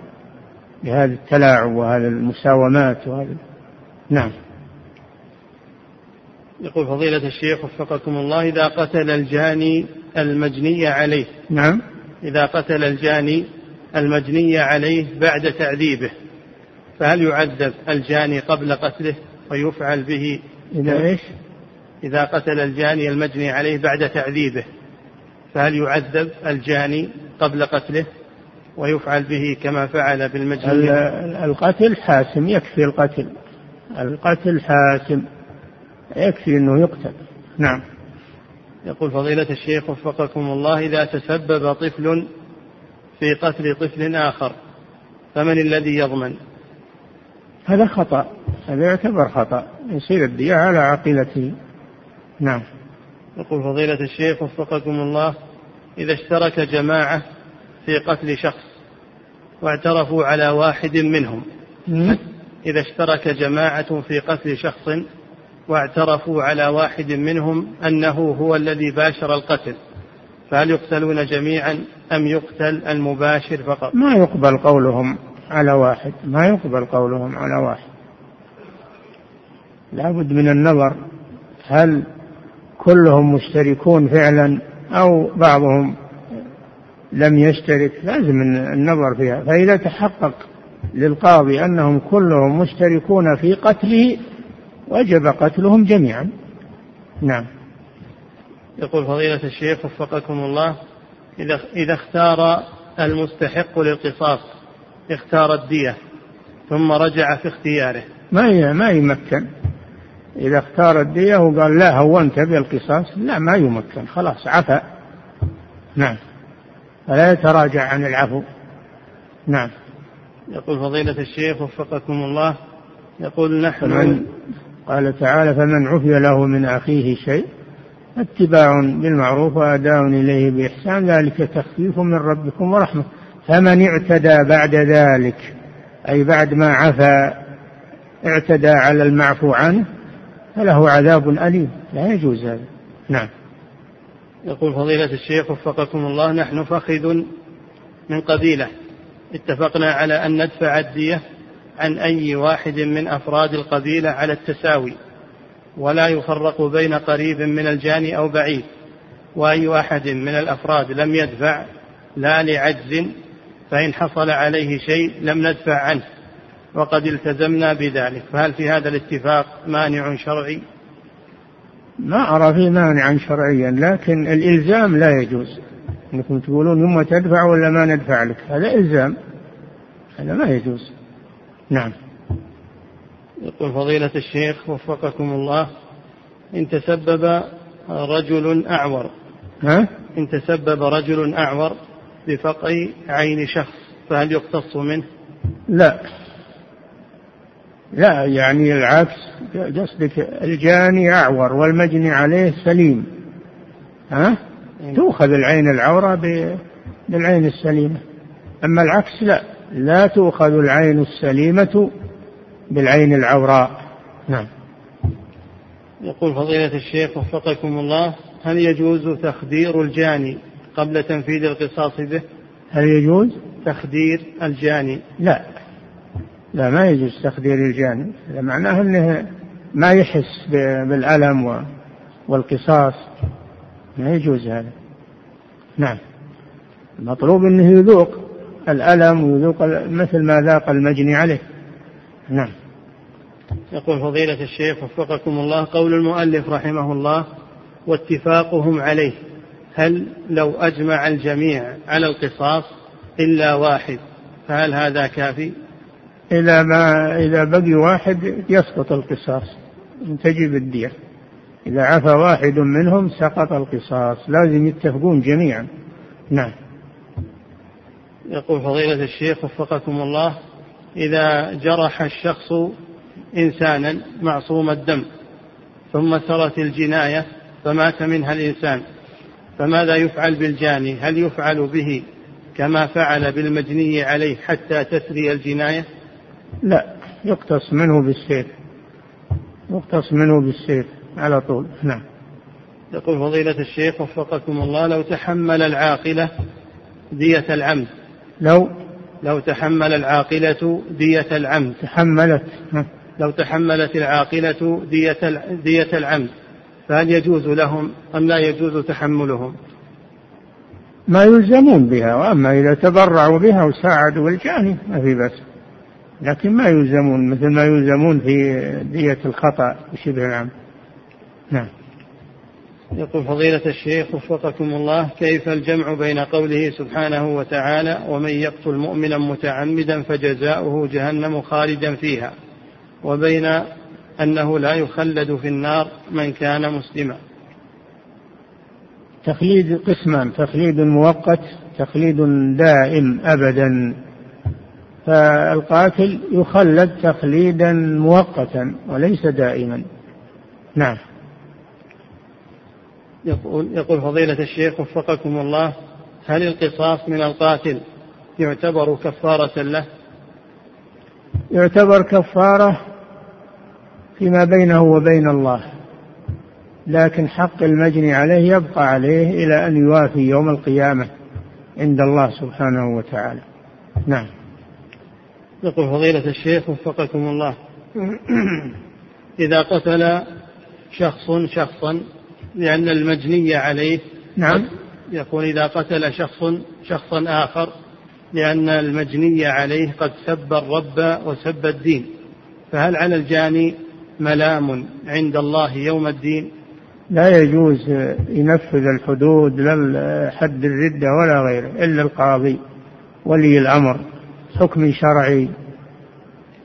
لهذا التلاعب وهذه المساومات وهذا نعم. يقول فضيلة الشيخ وفقكم الله إذا قتل الجاني المجني عليه. نعم. إذا قتل الجاني المجني عليه بعد تعذيبه فهل يعذب الجاني قبل قتله ويفعل به؟ إذا إيش؟ إذا قتل الجاني المجني عليه بعد تعذيبه فهل يعذب الجاني قبل قتله ويفعل به كما فعل بالمجني؟ القتل حاسم يكفي القتل. القتل حاسم. يكفي أنه يقتل. نعم. يقول فضيلة الشيخ وفقكم الله إذا تسبب طفل في قتل طفل آخر فمن الذي يضمن؟ هذا خطأ هذا يعتبر خطأ يصير الدية على عقيلته. نعم. يقول فضيلة الشيخ وفقكم الله إذا اشترك جماعة في قتل شخص واعترفوا على واحد منهم إذا اشترك جماعة في قتل شخص واعترفوا على واحد منهم أنه هو الذي باشر القتل فهل يقتلون جميعا أم يقتل المباشر فقط؟ ما يقبل قولهم على واحد ما يقبل قولهم على واحد. لابد من النظر هل كلهم مشتركون فعلا أو بعضهم لم يشترك؟ لازم النظر فيها. فإذا تحقق للقاضي أنهم كلهم مشتركون في قتله وجب قتلهم جميعا. نعم. يقول فضيلة الشيخ وفقكم الله إذا إذا اختار المستحق للقصاص اختار الدية ثم رجع في اختياره. ما ما يمكن. إذا اختار الدية وقال لا هونت بالقصاص لا ما يمكن. خلاص عفا. نعم. فلا يتراجع عن العفو. نعم. يقول فضيلة الشيخ وفقكم الله يقول نحن قال تعالى فمن عفي له من أخيه شيء اتباع بالمعروف وأداء إليه بإحسان ذلك تخفيف من ربكم ورحمة. فمن اعتدى بعد ذلك أي بعد ما عفا اعتدى على المعفو عنه فله عذاب أليم. لا يجوز هذا. نعم. يقول فضيلة الشيخ وفقكم الله نحن فخذ من قبيلة. اتفقنا على أن ندفع الدية. عن أي واحد من أفراد القبيلة على التساوي ولا يفرق بين قريب من الجاني أو بعيد وأي أحد من الأفراد لم يدفع لا لعجز فإن حصل عليه شيء لم ندفع عنه وقد التزمنا بذلك. فهل في هذا الاتفاق مانع شرعي؟ ما أرى فيه مانعا شرعيا لكن الإلزام لا يجوز. أنكم تقولون يوم تدفع ولا ما ندفع لك؟ هذا إلزام. هذا ما يجوز. نعم يقول فضيلة الشيخ وفقكم الله إن تسبب رجل أعور ها؟ إن تسبب رجل أعور بفقع عين شخص فهل يقتص منه؟ لا لا يعني العكس قصدك الجاني أعور والمجني عليه سليم ها؟ إيه. تؤخذ العين العورة بالعين السليمة أما العكس لا لا تؤخذ العين السليمة بالعين العوراء. نعم. يقول فضيلة الشيخ وفقكم الله هل يجوز تخدير الجاني قبل تنفيذ القصاص به؟ هل يجوز؟ تخدير الجاني. لا. لا ما يجوز تخدير الجاني. هذا معناه إنه ما يحس بالألم والقصاص. ما يجوز هذا. نعم. المطلوب إنه يذوق. الألم ويذوق مثل ما ذاق المجني عليه. نعم. يقول فضيلة الشيخ وفقكم الله قول المؤلف رحمه الله واتفاقهم عليه هل لو أجمع الجميع على القصاص إلا واحد فهل هذا كافي؟ إذا ما إذا بقي واحد يسقط القصاص تجب الدية. إذا عفى واحد منهم سقط القصاص لازم يتفقون جميعا. نعم. يقول فضيلة الشيخ وفقكم الله إذا جرح الشخص إنسانا معصوم الدم ثم سرت الجناية فمات منها الإنسان فماذا يفعل بالجاني؟ هل يفعل به كما فعل بالمجني عليه حتى تسري الجناية؟ لا يقتص منه بالسيف يقتص منه بالسيف على طول نعم. يقول فضيلة الشيخ وفقكم الله لو تحمل العاقلة دية العمد لو لو تحمل العاقلة دية العمد. تحملت لو تحملت العاقلة دية دية العمد فهل يجوز لهم أم لا يجوز تحملهم؟ ما يلزمون بها وأما إذا تبرعوا بها وساعدوا الجاني ما في بس لكن ما يلزمون مثل ما يلزمون في دية الخطأ وشبه العمد. نعم. يقول فضيلة الشيخ وفقكم الله كيف الجمع بين قوله سبحانه وتعالى ومن يقتل مؤمنا متعمدا فجزاؤه جهنم خالدا فيها وبين أنه لا يخلد في النار من كان مسلما. تخليد قسمان تخليد مؤقت تخليد دائم أبدا. فالقاتل يخلد تخليدا مؤقتا وليس دائما. نعم. يقول يقول فضيلة الشيخ وفقكم الله هل القصاص من القاتل يعتبر كفارة له؟ يعتبر كفارة فيما بينه وبين الله لكن حق المجني عليه يبقى عليه إلى أن يوافي يوم القيامة عند الله سبحانه وتعالى نعم يقول فضيلة الشيخ وفقكم الله إذا قتل شخص شخصا لأن المجني عليه نعم. يقول إذا قتل شخص شخصا آخر لأن المجني عليه قد سب الرب وسب الدين. فهل على الجاني ملام عند الله يوم الدين؟ لا يجوز ينفذ الحدود لا حد الردة ولا غيره إلا القاضي ولي الأمر حكم شرعي.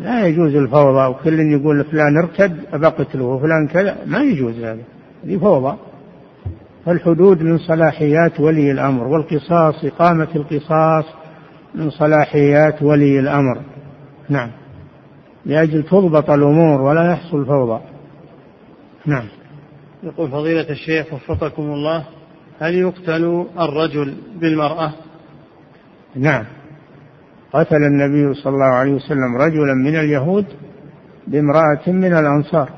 لا يجوز الفوضى وكل يقول فلان ارتد أبقتله وفلان كذا. ما يجوز هذا. هذه فوضى. فالحدود من صلاحيات ولي الأمر والقصاص إقامة القصاص من صلاحيات ولي الأمر. نعم. لأجل تضبط الأمور ولا يحصل فوضى. نعم. يقول فضيلة الشيخ وفقكم الله هل يقتل الرجل بالمرأة؟ نعم. قتل النبي صلى الله عليه وسلم رجلا من اليهود بامرأة من الأنصار.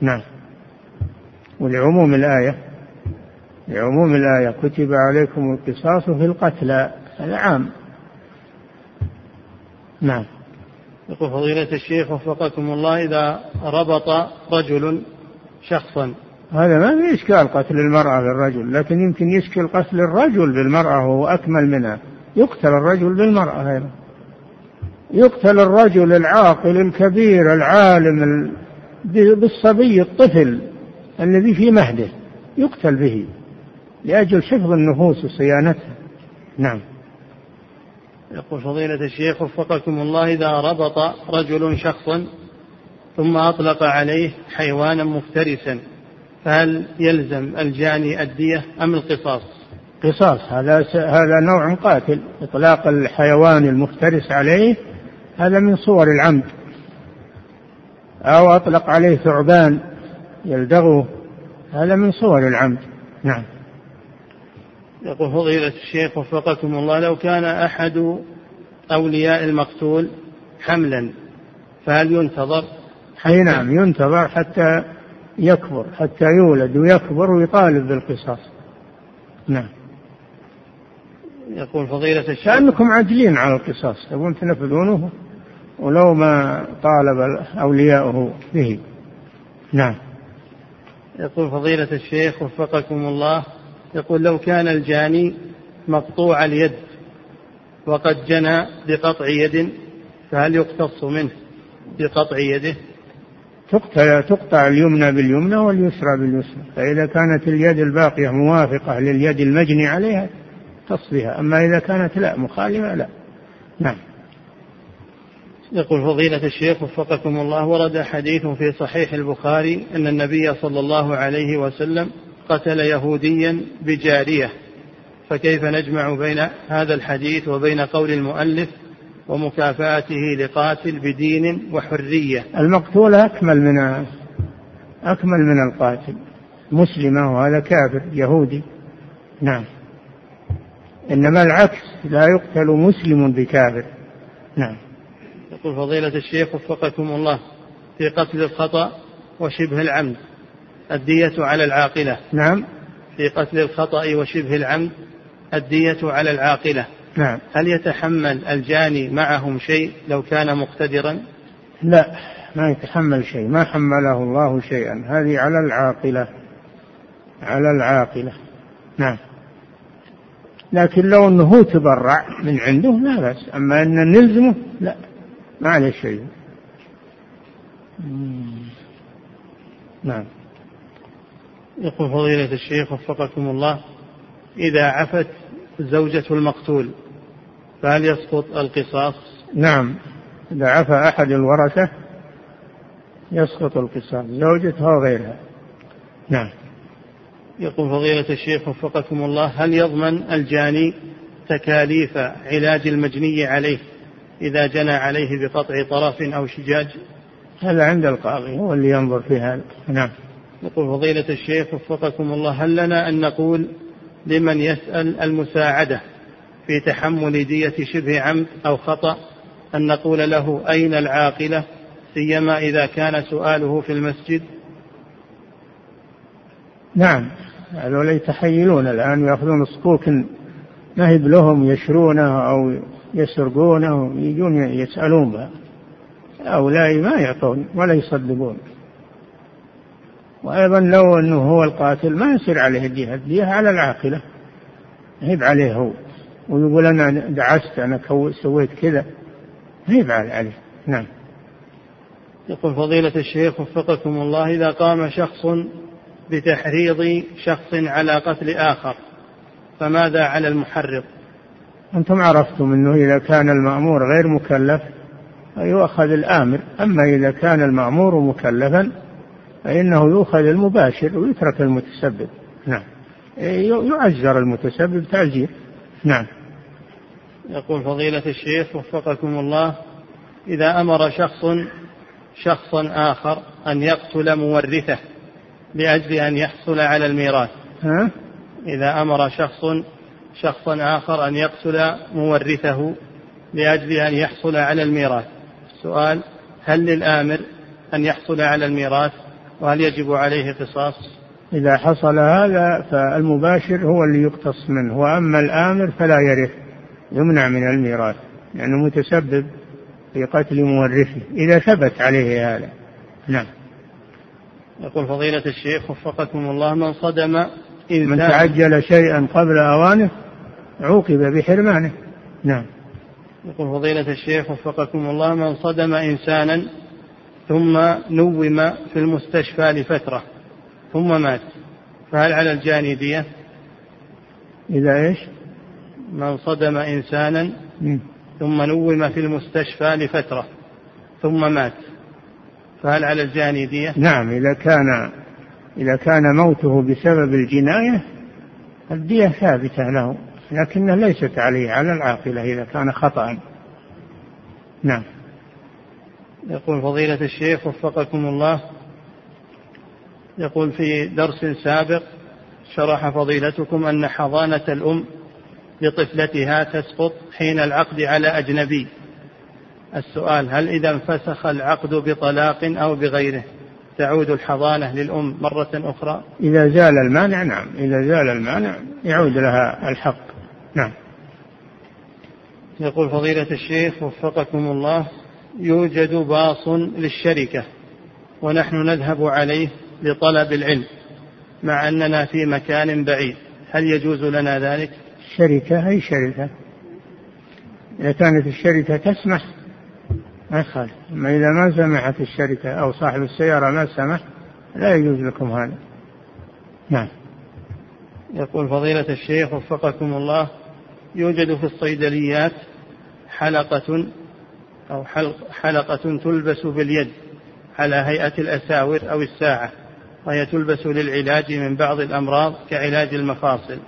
نعم. ولعموم الآية لعموم الآية كتب عليكم القصاص في القتلى هذا عام. نعم. يقول فضيلة الشيخ وفقكم الله إذا ربط رجل شخصا. هذا ما في إشكال قتل المرأة بالرجل لكن يمكن يشكل قتل الرجل بالمرأة وهو أكمل منها. يقتل الرجل بالمرأة أيضا. يقتل الرجل العاقل الكبير العالم بالصبي الطفل. الذي في مهده يقتل به لأجل حفظ النفوس وصيانتها. نعم. يقول فضيلة الشيخ وفقكم الله إذا ربط رجل شخصا ثم أطلق عليه حيوانا مفترسا فهل يلزم الجاني الدية أم القصاص؟ قصاص. هذا هذا نوع قاتل. إطلاق الحيوان المفترس عليه هذا من صور العمد. أو أطلق عليه ثعبان. يلدغه. هذا من صور العمد. نعم. يقول فضيلة الشيخ وفقكم الله لو كان أحد أولياء المقتول حملا فهل ينتظر؟ أي نعم ينتظر حتى يكبر حتى يولد ويكبر ويطالب بالقصاص. نعم. يقول فضيلة الشيخ كأنكم عاجلين على القصاص تبون تنفذونه؟ ولو ما طالب أولياؤه به. نعم. يقول فضيلة الشيخ وفقكم الله يقول لو كان الجاني مقطوع اليد وقد جنى بقطع يد فهل يقتص منه بقطع يده؟ تقطع تقطع اليمنى باليمنى واليسرى باليسرى فإذا كانت اليد الباقية موافقة لليد المجني عليها تصلها أما إذا كانت لا مخالفة لا. نعم. يقول فضيلة الشيخ وفقكم الله ورد حديث في صحيح البخاري أن النبي صلى الله عليه وسلم قتل يهوديا بجارية فكيف نجمع بين هذا الحديث وبين قول المؤلف ومكافأته لقاتل بدين وحرية؟ المقتول أكمل من أكمل من القاتل مسلمة وهذا كافر يهودي. نعم. إنما العكس لا يقتل مسلم بكافر. نعم. يقول فضيلة الشيخ وفقكم الله في قتل الخطأ وشبه العمد الدية على العاقلة. نعم. في قتل الخطأ وشبه العمد الدية على العاقلة. نعم. هل يتحمل الجاني معهم شيء لو كان مقتدرا؟ لا ما يتحمل شيء. ما حمله الله شيئا. هذه على العاقلة. على العاقلة. نعم. لكن لو أنه هو تبرع من عنده لا بأس. أما أن نلزمه لا. ما عليه شيء. نعم. يقول فضيلة الشيخ وفقكم الله إذا عفت زوجة المقتول فهل يسقط القصاص؟ نعم. إذا عفى أحد الورثة يسقط القصاص زوجته وغيرها. نعم. يقول فضيلة الشيخ وفقكم الله هل يضمن الجاني تكاليف علاج المجني عليه؟ إذا جنى عليه بقطع طرف أو شجاج. هذا عند القاضي هو اللي ينظر في هذا. نعم. يقول فضيلة الشيخ وفقكم الله هل لنا أن نقول لمن يسأل المساعدة في تحمل دية شبه عمد أو خطأ أن نقول له أين العاقلة؟ سيما إذا كان سؤاله في المسجد. نعم. هذول يتحيلون الآن يأخذون صكوك نهب لهم يشرونه أو يسرقونه يجون يسألون بها. هؤلاء ما يعطون ولا يصدقون. وأيضا لو أنه هو القاتل ما يصير عليه الدية الدية على العاقلة. هيب عليه هو. ويقول أنا دعست أنا سويت كذا. هيب عليه. نعم. يقول فضيلة الشيخ وفقكم الله إذا قام شخص بتحريض شخص على قتل آخر فماذا على المحرض؟ أنتم عرفتم أنه إذا كان المأمور غير مكلف يؤخذ الآمر. أما إذا كان المأمور مكلفا فإنه يؤخذ المباشر ويترك المتسبب. نعم. يعزر المتسبب تعزير. نعم. يقول فضيلة الشيخ وفقكم الله إذا أمر شخص شخصا آخر أن يقتل مورثه لأجل أن يحصل على الميراث. ها؟ إذا أمر شخص شخصا آخر أن يقتل مورثه لأجل أن يحصل على الميراث. السؤال هل للآمر أن يحصل على الميراث؟ وهل يجب عليه قصاص؟ إذا حصل هذا فالمباشر هو اللي يقتص منه وأما الآمر فلا يرث يمنع من الميراث لأنه يعني متسبب في قتل مورثه. إذا ثبت عليه هذا نعم. يقول فضيلة الشيخ وفقكم الله من صدم من تعجل شيئا قبل أوانه عوقب بحرمانه نعم يقول فضيلة الشيخ وفقكم الله من صدم إنسانا ثم نوم في المستشفى لفترة ثم مات فهل على الجاني دية؟ إذا إيش؟ من صدم إنسانا ثم نوم في المستشفى لفترة ثم مات فهل على الجاني دية؟ نعم إذا كان إذا كان موته بسبب الجناية الدية ثابتة له لكنها ليست عليه على العاقلة إذا كان خطأ. نعم. يقول فضيلة الشيخ وفقكم الله يقول في درس سابق شرح فضيلتكم أن حضانة الأم لطفلتها تسقط حين العقد على أجنبي. السؤال هل إذا انفسخ العقد بطلاق أو بغيره؟ تعود الحضانة للأم مرة أخرى؟ إذا زال المانع نعم. إذا زال المانع يعود لها الحق. نعم. يقول فضيلة الشيخ وفقكم الله يوجد باص للشركة ونحن نذهب عليه لطلب العلم مع أننا في مكان بعيد. هل يجوز لنا ذلك؟ الشركة أي شركة؟ إذا كانت الشركة تسمح ما يخالف أما إذا ما سمحت الشركة أو صاحب السيارة ما سمح لا يجوز لكم هذا. نعم. يقول فضيلة الشيخ وفقكم الله يوجد في الصيدليات حلقة أو حلقة تلبس باليد على هيئة الأساور أو الساعة وهي تلبس للعلاج من بعض الأمراض كعلاج المفاصل.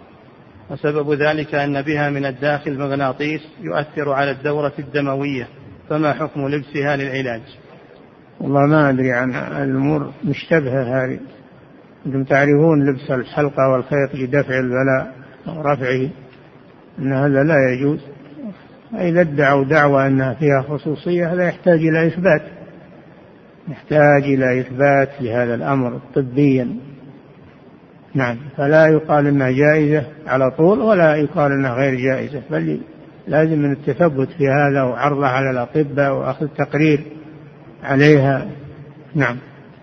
وسبب ذلك أن بها من الداخل مغناطيس يؤثر على الدورة الدموية. فما حكم لبسها للعلاج؟ والله ما أدري عن الأمور مشتبهة هذه. أنتم تعرفون لبس الحلقة والخيط لدفع البلاء أو رفعه أن هذا لا يجوز. إذا ادعوا دعوة أنها فيها خصوصية هذا يحتاج إلى إثبات. يحتاج إلى إثبات لهذا الأمر طبيا. نعم فلا يقال إنها جائزة على طول ولا يقال إنها غير جائزة بل لازم من التثبت في هذا وعرضها على الأطباء وأخذ تقرير عليها. نعم.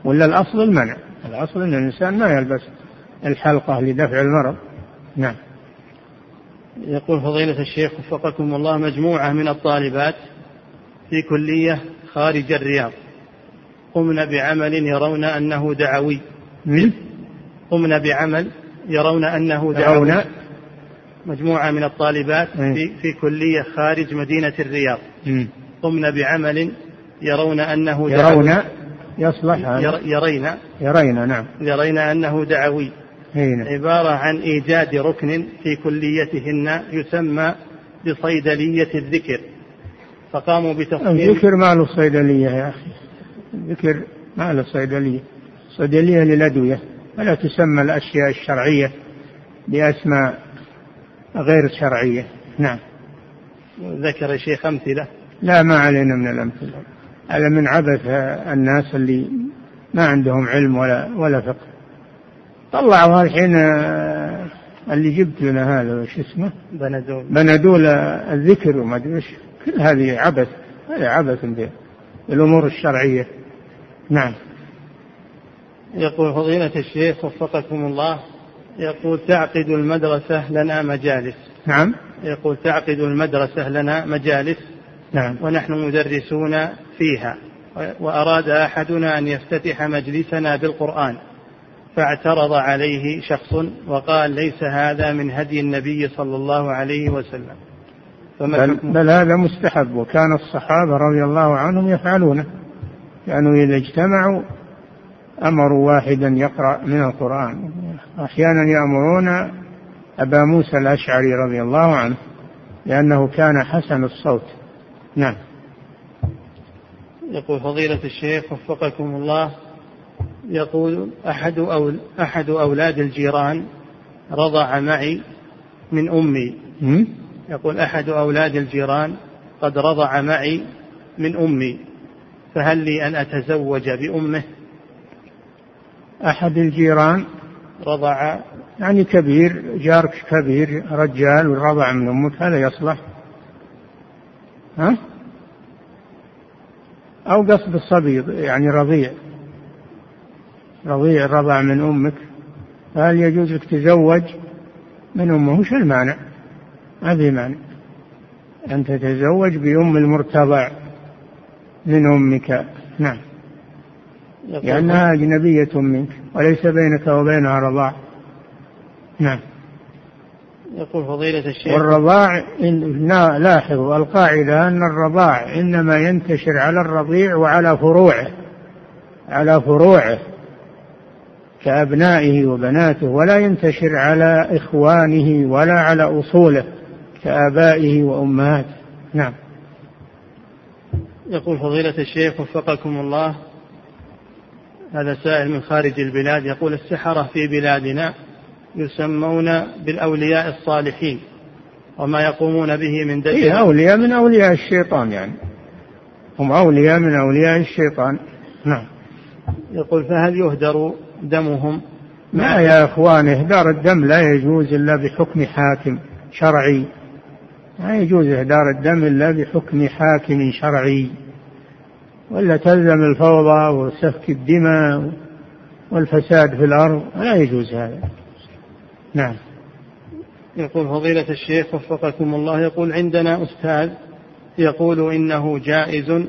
ولا الأصل المنع. الأصل أن الإنسان ما يلبس الحلقة لدفع المرض. نعم. يقول فضيلة الشيخ وفقكم الله مجموعة من الطالبات في كلية خارج الرياض. قمن بعمل يرون أنه دعوي. قمن بعمل يرون أنه دعونا مجموعة من الطالبات في, في كلية خارج مدينة الرياض. قمن بعمل يرون أنه يرون يصلح يرين. يرين نعم. يرين أنه دعوي. هنا. عبارة عن إيجاد ركن في كليتهن يسمى بصيدلية الذكر. فقاموا بتصميم الذكر ما له صيدلية يا أخي. الذكر ما له صيدلية صيدلية للأدوية. ولا تسمى الأشياء الشرعية بأسماء. غير شرعية. نعم. ذكر شيخ أمثلة. لا ما علينا من الأمثلة. هذا من عبث الناس اللي ما عندهم علم ولا ولا فقه. طلعوا الحين اللي جبت لنا هذا وش اسمه؟ بندول بندول الذكر وما أدري وش. كل هذه عبث هذا عبث بالامور الشرعية. نعم. يقول فضيلة الشيخ وفقكم الله. يقول تعقد المدرسة لنا مجالس. نعم. يقول تعقد المدرسة لنا مجالس. نعم. ونحن مدرسون فيها. وأراد أحدنا أن يفتتح مجلسنا بالقرآن. فاعترض عليه شخص وقال ليس هذا من هدي النبي صلى الله عليه وسلم. بل, بل هذا مستحب. وكان الصحابة رضي الله عنهم يفعلونه. كانوا إذا اجتمعوا أمروا واحدا يقرأ من القرآن. أحيانا يأمرون أبا موسى الأشعري رضي الله عنه لأنه كان حسن الصوت. نعم. يقول فضيلة الشيخ وفقكم الله يقول أحد أول أحد أولاد الجيران رضع معي من أمي. يقول أحد أولاد الجيران قد رضع معي من أمي فهل لي أن أتزوج بأمه؟ أحد الجيران رضع يعني كبير جارك كبير رجال ورضع من أمك هذا يصلح. ها؟ أو قصد الصبي يعني رضيع. رضيع رضع من أمك. فهل يجوز لك تزوج من أمه؟ وش المانع؟ ما في مانع. أن تتزوج بأم المرتضع من أمك. نعم. لأنها أجنبية منك وليس بينك وبينها رضاع نعم. يقول فضيلة الشيخ. والرضاع إن لاحظوا القاعدة أن الرضاع إنما ينتشر على الرضيع وعلى فروعه على فروعه كأبنائه وبناته ولا ينتشر على إخوانه ولا على أصوله كآبائه وأمهاته. نعم. يقول فضيلة الشيخ وفقكم الله. هذا سائل من خارج البلاد يقول السحرة في بلادنا يسمون بالأولياء الصالحين وما يقومون به من دجل إيه أولياء من أولياء الشيطان يعني. هم أولياء من أولياء الشيطان. نعم. يقول فهل يهدر دمهم؟ ما يا إخوان إهدار الدم لا يجوز إلا بحكم حاكم شرعي. ما يجوز إهدار الدم إلا بحكم حاكم شرعي. ولا تلزم الفوضى وسفك الدماء والفساد في الأرض لا يجوز هذا. نعم. يقول فضيلة الشيخ وفقكم الله يقول عندنا أستاذ يقول إنه جائز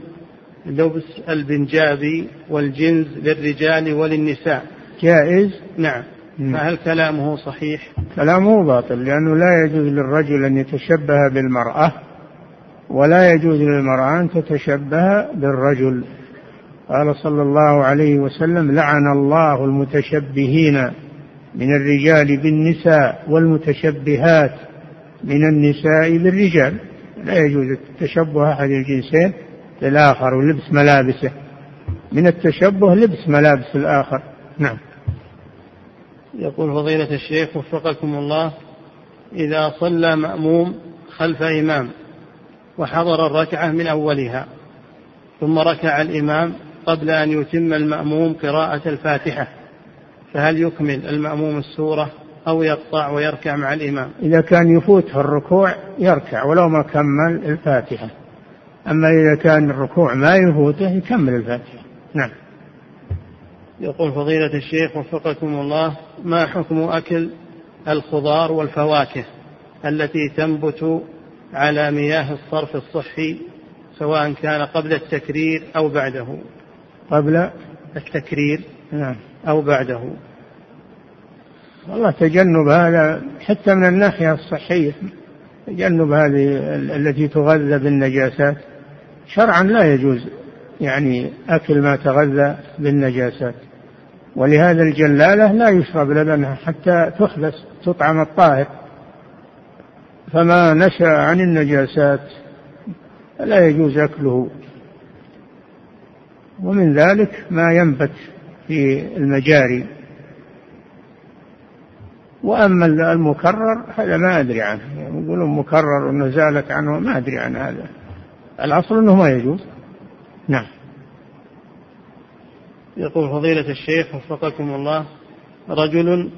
لبس البنجابي والجنز للرجال وللنساء. جائز؟ نعم. فهل كلامه صحيح؟ كلامه باطل لأنه لا يجوز للرجل أن يتشبه بالمرأة ولا يجوز للمرأة أن تتشبه بالرجل. قال صلى الله عليه وسلم لعن الله المتشبهين من الرجال بالنساء والمتشبهات من النساء بالرجال. لا يجوز التشبه أحد الجنسين بالآخر ولبس ملابسه. من التشبه لبس ملابس الآخر. نعم. يقول فضيلة الشيخ وفقكم الله إذا صلى مأموم خلف إمام وحضر الركعة من أولها ثم ركع الإمام قبل أن يتم المأموم قراءة الفاتحة. فهل يكمل المأموم السورة أو يقطع ويركع مع الإمام؟ إذا كان يفوته الركوع يركع ولو ما كمل الفاتحة. أما إذا كان الركوع ما يفوته يكمل الفاتحة. نعم. يقول فضيلة الشيخ وفقكم الله ما حكم أكل الخضار والفواكه التي تنبت على مياه الصرف الصحي سواء كان قبل التكرير أو بعده. قبل؟ التكرير نعم. أو بعده. والله تجنب هذا حتى من الناحية الصحية تجنب هذه التي تغذى بالنجاسات. شرعا لا يجوز يعني أكل ما تغذى بالنجاسات. ولهذا الجلالة لا يشرب لبنها حتى تحبس تطعم الطاهر. فما نشأ عن النجاسات لا يجوز أكله. ومن ذلك ما ينبت في المجاري. وأما المكرر هذا ما أدري عنه. يعني يقولون مكرر ونزالت عنه ما أدري عن هذا. الأصل أنه ما يجوز. نعم. يقول فضيلة الشيخ وفقكم الله رجل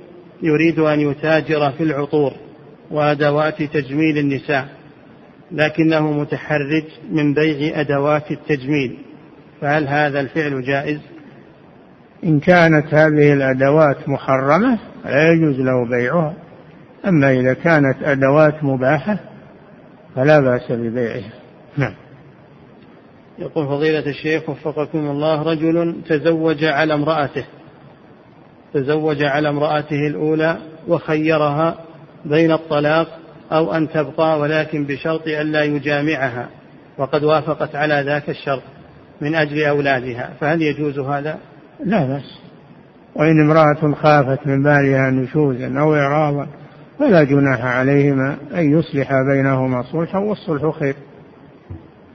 يريد أن يتاجر في العطور. وأدوات تجميل النساء لكنه متحرج من بيع أدوات التجميل. فهل هذا الفعل جائز؟ إن كانت هذه الأدوات محرمة لا يجوز له بيعها. أما إذا كانت أدوات مباحة فلا بأس ببيعها. نعم. يقول فضيلة الشيخ وفقكم الله رجل تزوج على امرأته تزوج على امرأته الأولى وخيرها بين الطلاق أو أن تبقى ولكن بشرط ألا يجامعها. وقد وافقت على ذاك الشرط من أجل أولادها. فهل يجوز هذا؟ لا بأس. وإن امرأة خافت من بالها نشوزا أو إعراضا فلا جناح عليهما أن يصلح بينهما صلحا والصلح خير.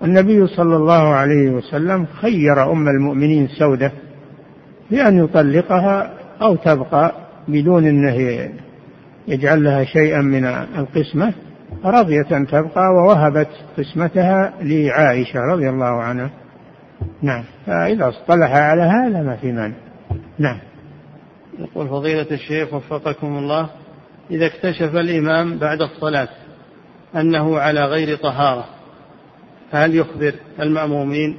النبي صلى الله عليه وسلم خير أم المؤمنين سودة بأن يطلقها أو تبقى بدون أنه يجعل لها شيئا من القسمة رضيت أن تبقى ووهبت قسمتها لعائشة رضي الله عنها. نعم. فإذا اصطلح على هذا ما في مانع. نعم. يقول فضيلة الشيخ وفقكم الله إذا اكتشف الإمام بعد الصلاة أنه على غير طهارة فهل يخبر المأمومين؟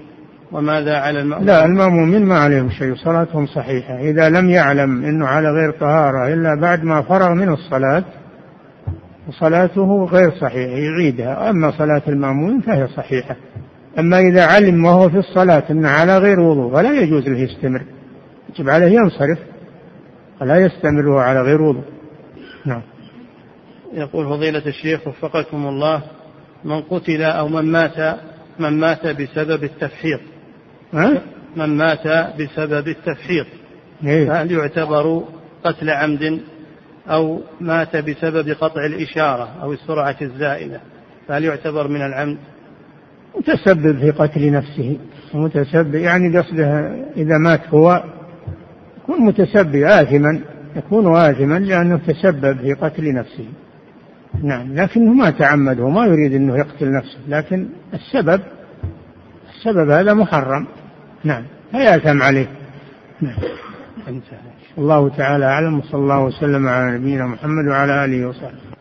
وماذا على المأمومين لا المأمومين ما عليهم شيء صلاتهم صحيحة. إذا لم يعلم أنه على غير طهارة إلا بعد ما فرغ من الصلاة صلاته غير صحيحة يعيدها. أما صلاة المأمومين فهي صحيحة. أما إذا علم وهو في الصلاة أنه على غير وضوء فلا يجوز له يستمر. يجب عليه ينصرف ولا يستمر وهو على غير وضوء. نعم. يقول فضيلة الشيخ وفقكم الله من قتل أو من مات من مات بسبب التفحيط؟ من مات بسبب التفحيط. إيه؟ فهل يعتبر قتل عمد أو مات بسبب قطع الإشارة أو السرعة الزائدة؟ فهل يعتبر من العمد؟ متسبب في قتل نفسه. متسبب يعني قصده إذا مات هو يكون متسبب آثما يكون آثما لأنه تسبب في قتل نفسه. نعم لكنه ما تعمد وما يريد أنه يقتل نفسه لكن السبب السبب هذا محرم. نعم. لا يأثم عليه. نعم. الله تعالى أعلم وصلى الله وسلم على نبينا محمد وعلى آله وصحبه.